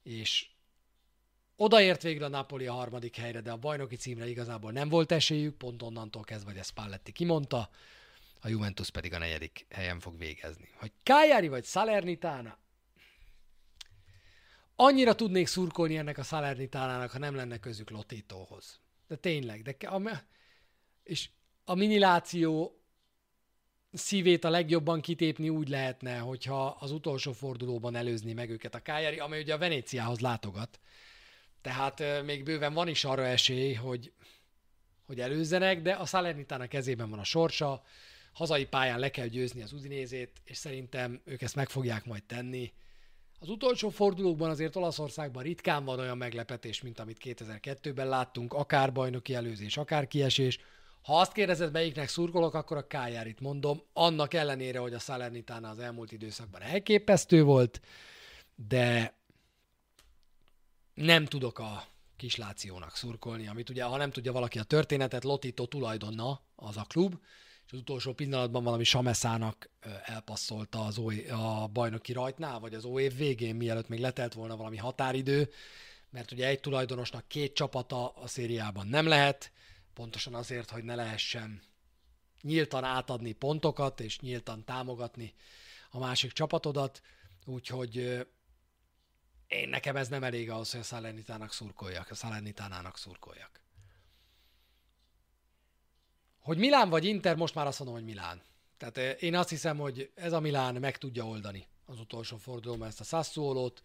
és odaért végre a Napoli a harmadik helyre, de a bajnoki címre igazából nem volt esélyük, pont onnantól kezdve, hogy ezt Spalletti kimondta, a Juventus pedig a negyedik helyen fog végezni. Hogy Cagliari vagy Salernitana, annyira tudnék szurkolni ennek a Salernitánának, ha nem lenne közük Lotítóhoz. De tényleg, de és a miniláció szívét a legjobban kitépni úgy lehetne, hogyha az utolsó fordulóban előzni meg őket a Kájári, amely ugye a Venéciához látogat. Tehát még bőven van is arra esély, hogy, hogy előzzenek, de a Salernitana kezében van a sorsa, hazai pályán le kell győzni az Udinézét, és szerintem ők ezt meg fogják majd tenni. Az utolsó fordulókban azért Olaszországban ritkán van olyan meglepetés, mint amit 2002-ben láttunk, akár bajnoki előzés, akár kiesés. Ha azt kérdezed, melyiknek szurkolok, akkor a Kájárit mondom, annak ellenére, hogy a Salernitana az elmúlt időszakban elképesztő volt, de nem tudok a kislációnak szurkolni, amit ugye, ha nem tudja valaki a történetet, Lotito tulajdonna az a klub, és az utolsó pillanatban valami Sameszának elpasszolta az OE, a bajnoki rajtnál, vagy az OÉV végén, mielőtt még letelt volna valami határidő, mert ugye egy tulajdonosnak két csapata a szériában nem lehet, pontosan azért, hogy ne lehessen nyíltan átadni pontokat, és nyíltan támogatni a másik csapatodat, úgyhogy én nekem ez nem elég ahhoz, hogy a Salernitának szurkoljak, a Salernitánának szurkoljak. Hogy Milán vagy Inter, most már azt mondom, hogy Milán. Tehát én azt hiszem, hogy ez a Milán meg tudja oldani az utolsó fordulóban ezt a Sassuolót.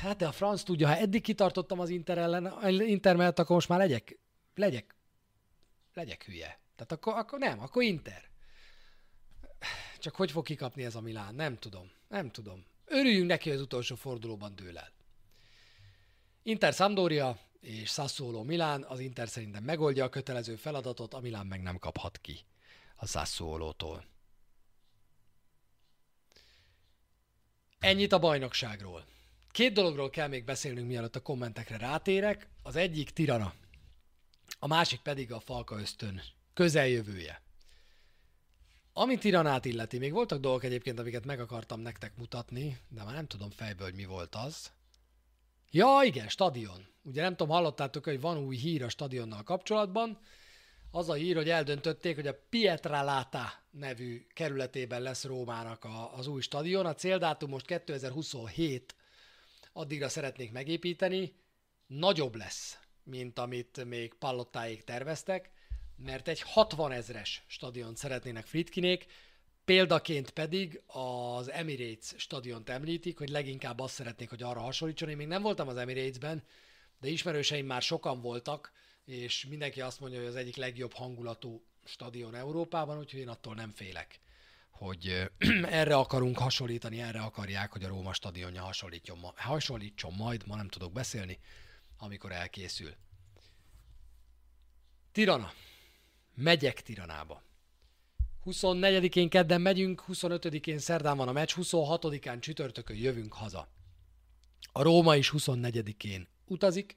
Hát de a franc tudja, ha eddig kitartottam az Inter ellen, Inter mellett, akkor most már legyek legyek, legyek hülye. Tehát akkor, akkor nem, akkor Inter. Csak hogy fog kikapni ez a Milán? Nem tudom. Nem tudom. Örüljünk neki, hogy az utolsó fordulóban dől el. Inter Sampdoria és Sassuolo Milán. Az Inter szerintem megoldja a kötelező feladatot, a Milán meg nem kaphat ki a Sassuolo-tól. Ennyit a bajnokságról. Két dologról kell még beszélnünk, mielőtt a kommentekre rátérek. Az egyik Tirana, a másik pedig a Falka ösztön közeljövője. Ami Tiranát illeti, még voltak dolgok egyébként, amiket meg akartam nektek mutatni, de már nem tudom fejből, hogy mi volt az. Ja, igen, stadion. Ugye nem tudom, hallottátok, hogy van új hír a stadionnal kapcsolatban. Az a hír, hogy eldöntötték, hogy a Pietralata nevű kerületében lesz Rómának a, az új stadion. A céldátum most 2027 addigra szeretnék megépíteni. Nagyobb lesz, mint amit még Pallottáig terveztek mert egy 60 ezres stadion szeretnének Fritkinék, példaként pedig az Emirates stadiont említik, hogy leginkább azt szeretnék, hogy arra hasonlítson. Én még nem voltam az Emiratesben, de ismerőseim már sokan voltak, és mindenki azt mondja, hogy az egyik legjobb hangulatú stadion Európában, úgyhogy én attól nem félek, hogy <clears throat> erre akarunk hasonlítani, erre akarják, hogy a Róma stadionja hasonlítson, hasonlítson majd, ma nem tudok beszélni, amikor elkészül. Tirana megyek Tiranába. 24-én kedden megyünk, 25-én szerdán van a meccs, 26-án csütörtökön jövünk haza. A Róma is 24-én utazik,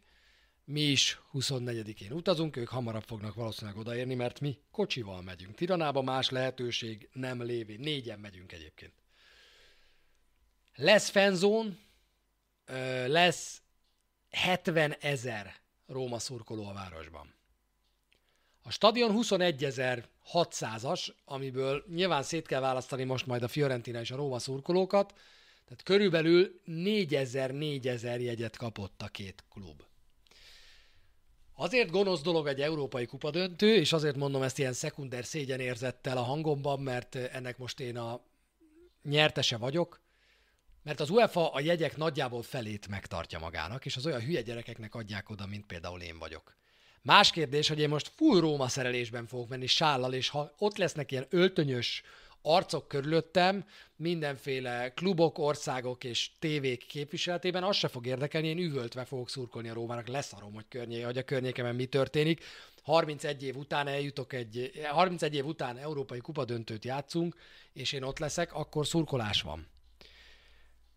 mi is 24-én utazunk, ők hamarabb fognak valószínűleg odaérni, mert mi kocsival megyünk. Tiranába más lehetőség nem lévé. Négyen megyünk egyébként. Lesz fenzón, lesz 70 ezer Róma szurkoló a városban. A stadion 21.600-as, amiből nyilván szét kell választani most majd a Fiorentina és a Róma szurkolókat, tehát körülbelül 4000-4000 jegyet kapott a két klub. Azért gonosz dolog egy európai kupadöntő, és azért mondom ezt ilyen szekunder szégyenérzettel a hangomban, mert ennek most én a nyertese vagyok, mert az UEFA a jegyek nagyjából felét megtartja magának, és az olyan hülye gyerekeknek adják oda, mint például én vagyok. Más kérdés, hogy én most full Róma szerelésben fogok menni sállal, és ha ott lesznek ilyen öltönyös arcok körülöttem, mindenféle klubok, országok és tévék képviseletében, az se fog érdekelni, én üvöltve fogok szurkolni a Rómának, leszarom, hogy, környé, hogy a környékemen mi történik. 31 év után eljutok egy, 31 év után európai kupadöntőt játszunk, és én ott leszek, akkor szurkolás van.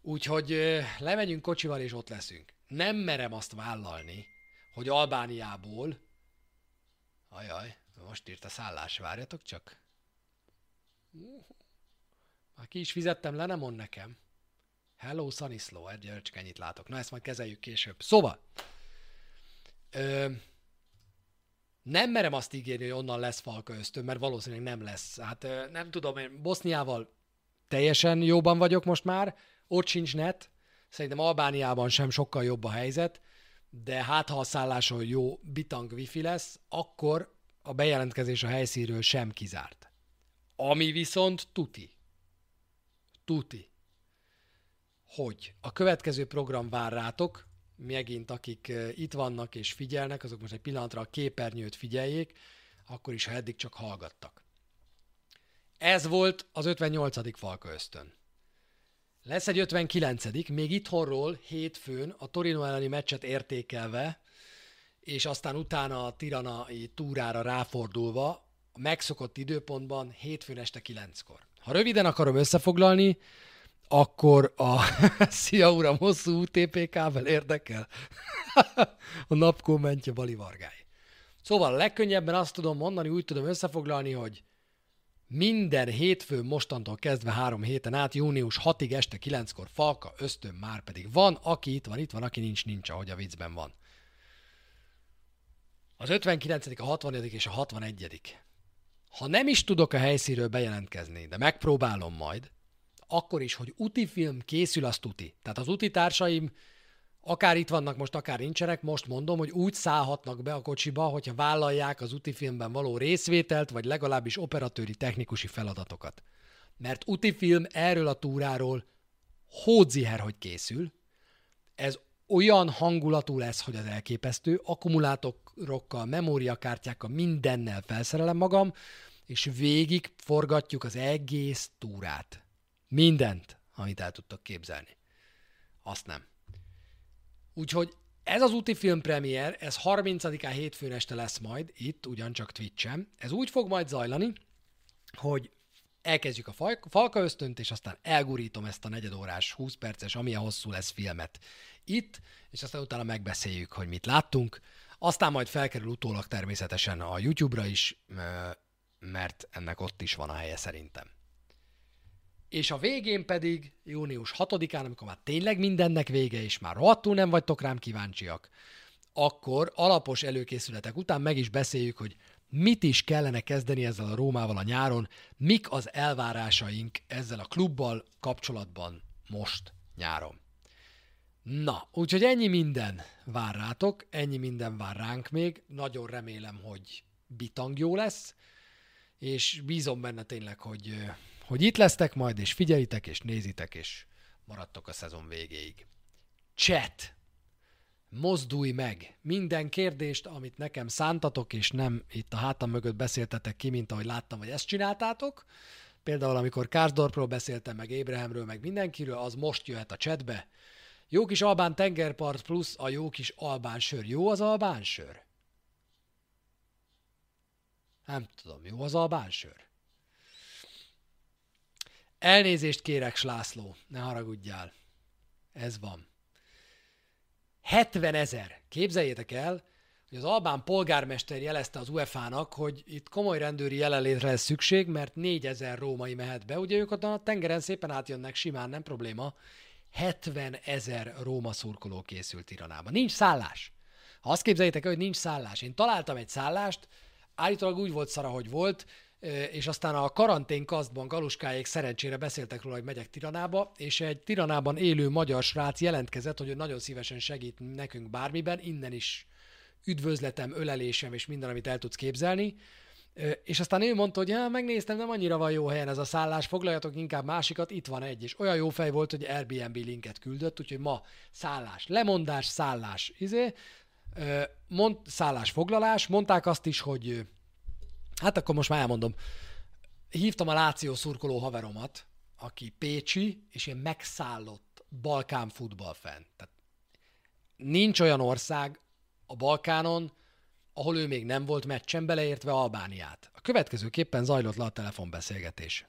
Úgyhogy lemegyünk kocsival, és ott leszünk. Nem merem azt vállalni, hogy Albániából, ajaj, most írt a szállás, várjatok csak. Már ki is fizettem le, nem mond nekem. Hello, Slow, egy csak ennyit látok. Na, ezt majd kezeljük később. Szóval, ö, nem merem azt ígérni, hogy onnan lesz falka ösztön, mert valószínűleg nem lesz. Hát ö, nem tudom, én Boszniával teljesen jóban vagyok most már, ott sincs net, szerintem Albániában sem sokkal jobb a helyzet, de hát ha a szálláson jó bitang wifi lesz, akkor a bejelentkezés a helyszínről sem kizárt. Ami viszont tuti. Tuti. Hogy a következő program vár rátok, megint akik itt vannak és figyelnek, azok most egy pillanatra a képernyőt figyeljék, akkor is, ha eddig csak hallgattak. Ez volt az 58. Falka ösztön. Lesz egy 59 még itthonról hétfőn a Torino elleni meccset értékelve, és aztán utána a tiranai túrára ráfordulva, a megszokott időpontban hétfőn este 9-kor. Ha röviden akarom összefoglalni, akkor a <laughs> Szia Uram hosszú UTPK-vel érdekel <laughs> a napkommentje Bali Vargály. Szóval a legkönnyebben azt tudom mondani, úgy tudom összefoglalni, hogy minden hétfő mostantól kezdve három héten át, június 6-ig este 9-kor Falka, Ösztön már pedig van, aki itt van, itt van, aki nincs, nincs, ahogy a viccben van. Az 59., a 60. és a 61. Ha nem is tudok a helyszínről bejelentkezni, de megpróbálom majd, akkor is, hogy úti film készül, az tuti. Tehát az úti társaim akár itt vannak most, akár nincsenek, most mondom, hogy úgy szállhatnak be a kocsiba, hogyha vállalják az filmben való részvételt, vagy legalábbis operatőri technikusi feladatokat. Mert film erről a túráról hódziher, hogy készül. Ez olyan hangulatú lesz, hogy az elképesztő, akkumulátorokkal, memóriakártyákkal, mindennel felszerelem magam, és végig forgatjuk az egész túrát. Mindent, amit el tudtok képzelni. Azt nem. Úgyhogy ez az úti film premier, ez 30-án hétfőn este lesz majd, itt ugyancsak Twitch-en. Ez úgy fog majd zajlani, hogy elkezdjük a Falka ösztönt, és aztán elgurítom ezt a negyedórás, 20 perces, amilyen hosszú lesz filmet itt, és aztán utána megbeszéljük, hogy mit láttunk. Aztán majd felkerül utólag természetesen a YouTube-ra is, mert ennek ott is van a helye szerintem. És a végén pedig, június 6-án, amikor már tényleg mindennek vége, és már rohadtul nem vagytok rám kíváncsiak, akkor alapos előkészületek után meg is beszéljük, hogy mit is kellene kezdeni ezzel a Rómával a nyáron, mik az elvárásaink ezzel a klubbal kapcsolatban most nyáron. Na, úgyhogy ennyi minden vár rátok, ennyi minden vár ránk még, nagyon remélem, hogy bitang jó lesz, és bízom benne tényleg, hogy, hogy itt lesztek majd, és figyelitek, és nézitek, és maradtok a szezon végéig. Chat! Mozdulj meg! Minden kérdést, amit nekem szántatok, és nem itt a hátam mögött beszéltetek ki, mint ahogy láttam, hogy ezt csináltátok. Például, amikor Kársdorpról beszéltem, meg Ébrahemről, meg mindenkiről, az most jöhet a chatbe. Jó kis albán tengerpart plusz a jó kis albán sör. Jó az albán sör? Nem tudom, jó az albán sör? Elnézést kérek, Slászló, ne haragudjál. Ez van. 70 ezer. Képzeljétek el, hogy az albán polgármester jelezte az UEFA-nak, hogy itt komoly rendőri jelenlétre lesz szükség, mert 4000 római mehet be. Ugye ők a tengeren szépen átjönnek simán, nem probléma. 70 ezer Róma szurkoló készült Tiranába. Nincs szállás. Ha azt képzeljétek el, hogy nincs szállás. Én találtam egy szállást, állítólag úgy volt szara, hogy volt, és aztán a karantén kasztban galuskáék szerencsére beszéltek róla, hogy megyek Tiranába, és egy Tiranában élő magyar srác jelentkezett, hogy ő nagyon szívesen segít nekünk bármiben, innen is üdvözletem, ölelésem és minden, amit el tudsz képzelni. És aztán ő mondta, hogy ja, megnéztem, nem annyira van jó helyen ez a szállás, foglaljatok inkább másikat, itt van egy, és olyan jó fej volt, hogy Airbnb linket küldött, úgyhogy ma szállás, lemondás, szállás, izé, mond, szállás, foglalás, mondták azt is, hogy hát akkor most már elmondom, hívtam a Láció szurkoló haveromat, aki Pécsi, és én megszállott Balkán futballfan. Tehát nincs olyan ország a Balkánon, ahol ő még nem volt meccsen, beleértve Albániát. A következőképpen zajlott le a telefonbeszélgetés.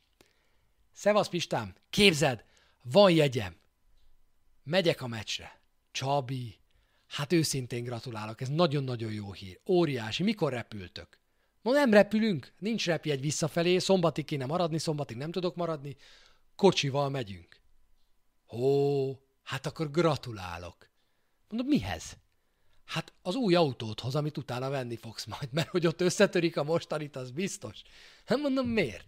Szevasz Pistám, képzeld, van jegyem. Megyek a meccsre. Csabi, hát őszintén gratulálok, ez nagyon-nagyon jó hír. Óriási, mikor repültök? Ma nem repülünk, nincs repjegy visszafelé, szombatig kéne maradni, szombatig nem tudok maradni, kocsival megyünk. Ó, hát akkor gratulálok. Mondom, mihez? Hát az új autóthoz, amit utána venni fogsz majd, mert hogy ott összetörik a mostanit, az biztos. Hát mondom, miért?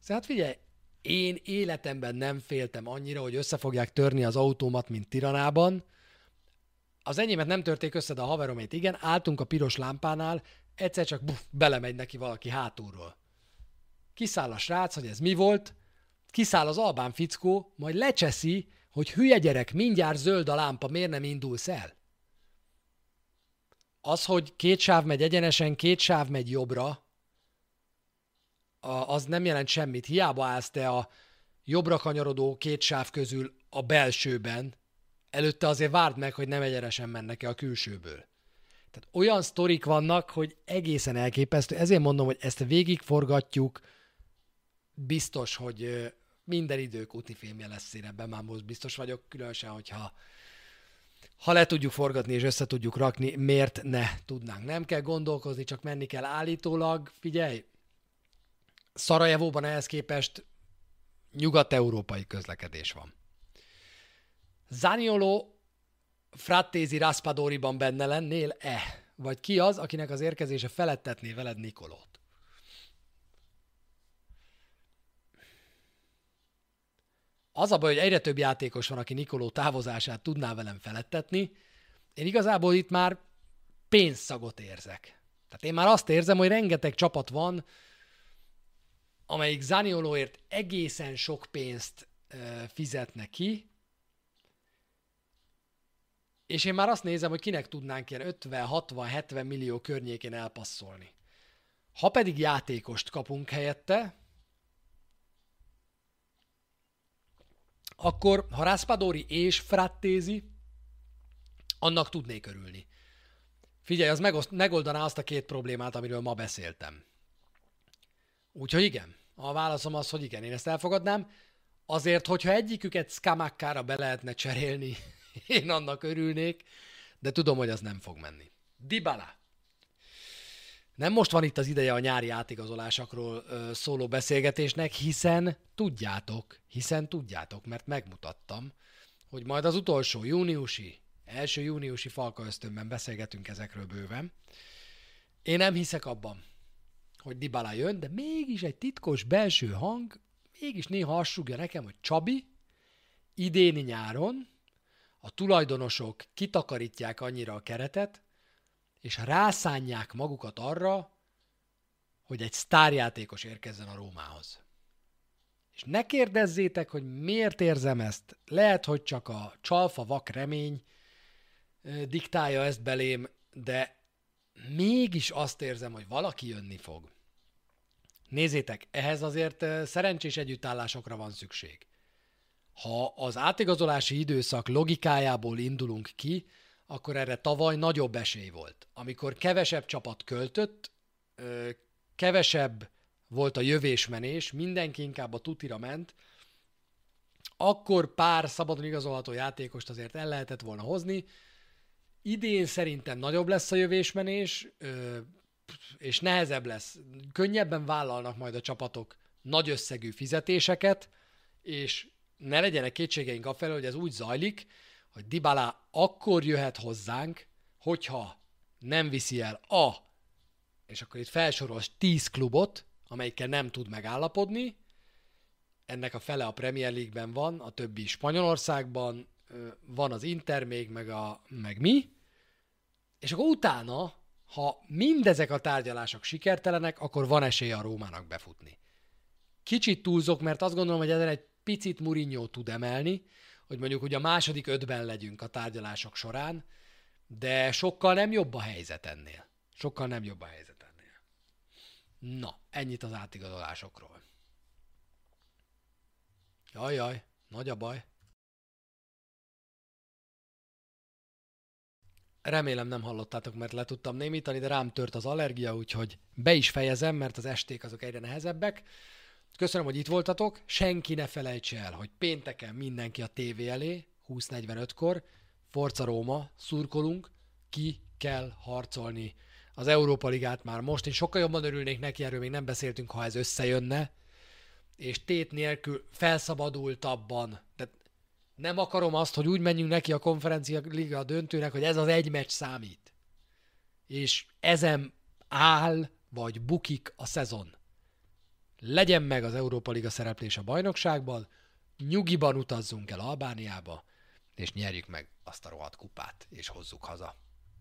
Szóval hát figyelj, én életemben nem féltem annyira, hogy össze fogják törni az autómat, mint Tiranában. Az enyémet nem törték össze, de a haveromét igen. Álltunk a piros lámpánál, egyszer csak buf, belemegy neki valaki hátulról. Kiszáll a srác, hogy ez mi volt, kiszáll az albán fickó, majd lecseszi, hogy hülye gyerek, mindjárt zöld a lámpa, miért nem indulsz el? Az, hogy két sáv megy egyenesen, két sáv megy jobbra, az nem jelent semmit. Hiába állsz te a jobbra kanyarodó két sáv közül a belsőben, előtte azért várd meg, hogy nem egyenesen mennek-e a külsőből. Tehát olyan sztorik vannak, hogy egészen elképesztő. Ezért mondom, hogy ezt végigforgatjuk, biztos, hogy minden idők úti filmje lesz, én ebben már most biztos vagyok, különösen, hogyha ha le tudjuk forgatni és össze tudjuk rakni, miért ne tudnánk? Nem kell gondolkozni, csak menni kell állítólag. Figyelj, Szarajevóban ehhez képest nyugat-európai közlekedés van. Zaniolo Frattézi Raspadoriban benne lennél-e? Vagy ki az, akinek az érkezése felettetné veled Nikolót? Az a baj, hogy egyre több játékos van, aki Nikoló távozását tudná velem felettetni. Én igazából itt már pénzszagot érzek. Tehát én már azt érzem, hogy rengeteg csapat van, amelyik Zaniolóért egészen sok pénzt fizetne ki, és én már azt nézem, hogy kinek tudnánk ilyen 50-60-70 millió környékén elpasszolni. Ha pedig játékost kapunk helyette, akkor ha Raspadori és Frattézi, annak tudnék örülni. Figyelj, az megoldaná azt a két problémát, amiről ma beszéltem. Úgyhogy igen. A válaszom az, hogy igen, én ezt elfogadnám. Azért, hogyha egyiküket Skamakkára be lehetne cserélni, én annak örülnék, de tudom, hogy az nem fog menni. Dibala. Nem most van itt az ideje a nyári átigazolásokról ö, szóló beszélgetésnek, hiszen tudjátok, hiszen tudjátok, mert megmutattam, hogy majd az utolsó júniusi, első júniusi falka ösztönben beszélgetünk ezekről bőven. Én nem hiszek abban, hogy Dybala jön, de mégis egy titkos belső hang mégis néha azt nekem, hogy Csabi idéni nyáron a tulajdonosok kitakarítják annyira a keretet, és rászánják magukat arra, hogy egy sztárjátékos érkezzen a Rómához. És ne kérdezzétek, hogy miért érzem ezt. Lehet, hogy csak a csalfa vak remény diktálja ezt belém, de mégis azt érzem, hogy valaki jönni fog. Nézzétek, ehhez azért szerencsés együttállásokra van szükség. Ha az átigazolási időszak logikájából indulunk ki, akkor erre tavaly nagyobb esély volt. Amikor kevesebb csapat költött, kevesebb volt a jövésmenés, mindenki inkább a tutira ment, akkor pár szabadon igazolható játékost azért el lehetett volna hozni. Idén szerintem nagyobb lesz a jövésmenés, és nehezebb lesz. Könnyebben vállalnak majd a csapatok nagy összegű fizetéseket, és ne legyenek kétségeink afelől, hogy ez úgy zajlik, hogy Dybala akkor jöhet hozzánk, hogyha nem viszi el a, és akkor itt felsorolsz 10 klubot, amelyikkel nem tud megállapodni, ennek a fele a Premier League-ben van, a többi Spanyolországban, van az Inter még, meg, a, meg mi, és akkor utána, ha mindezek a tárgyalások sikertelenek, akkor van esélye a Rómának befutni. Kicsit túlzok, mert azt gondolom, hogy ezen egy picit Mourinho tud emelni, hogy mondjuk hogy a második ötben legyünk a tárgyalások során, de sokkal nem jobb a helyzet ennél. Sokkal nem jobb a helyzet ennél. Na, ennyit az átigazolásokról. Jaj, jaj, nagy a baj. Remélem nem hallottátok, mert le tudtam némítani, de rám tört az allergia, úgyhogy be is fejezem, mert az esték azok egyre nehezebbek. Köszönöm, hogy itt voltatok. Senki ne felejtse el, hogy pénteken mindenki a tévé elé, 20.45-kor, Forca Róma, szurkolunk, ki kell harcolni az Európa Ligát már most. Én sokkal jobban örülnék neki, erről még nem beszéltünk, ha ez összejönne, és tét nélkül felszabadultabban. Tehát nem akarom azt, hogy úgy menjünk neki a konferencia liga döntőnek, hogy ez az egy meccs számít. És ezen áll, vagy bukik a szezon legyen meg az Európa Liga szereplés a bajnokságban, nyugiban utazzunk el Albániába, és nyerjük meg azt a rohadt kupát, és hozzuk haza.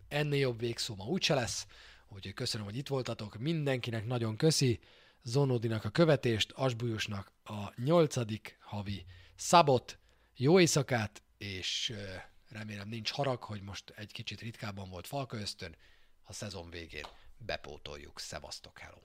Ennél jobb végszó ma úgyse lesz, úgyhogy köszönöm, hogy itt voltatok, mindenkinek nagyon köszi, Zonódinak a követést, Asbújusnak a nyolcadik havi szabot, jó éjszakát, és remélem nincs harag, hogy most egy kicsit ritkábban volt Falka ösztön, a szezon végén bepótoljuk. Szevasztok, hello!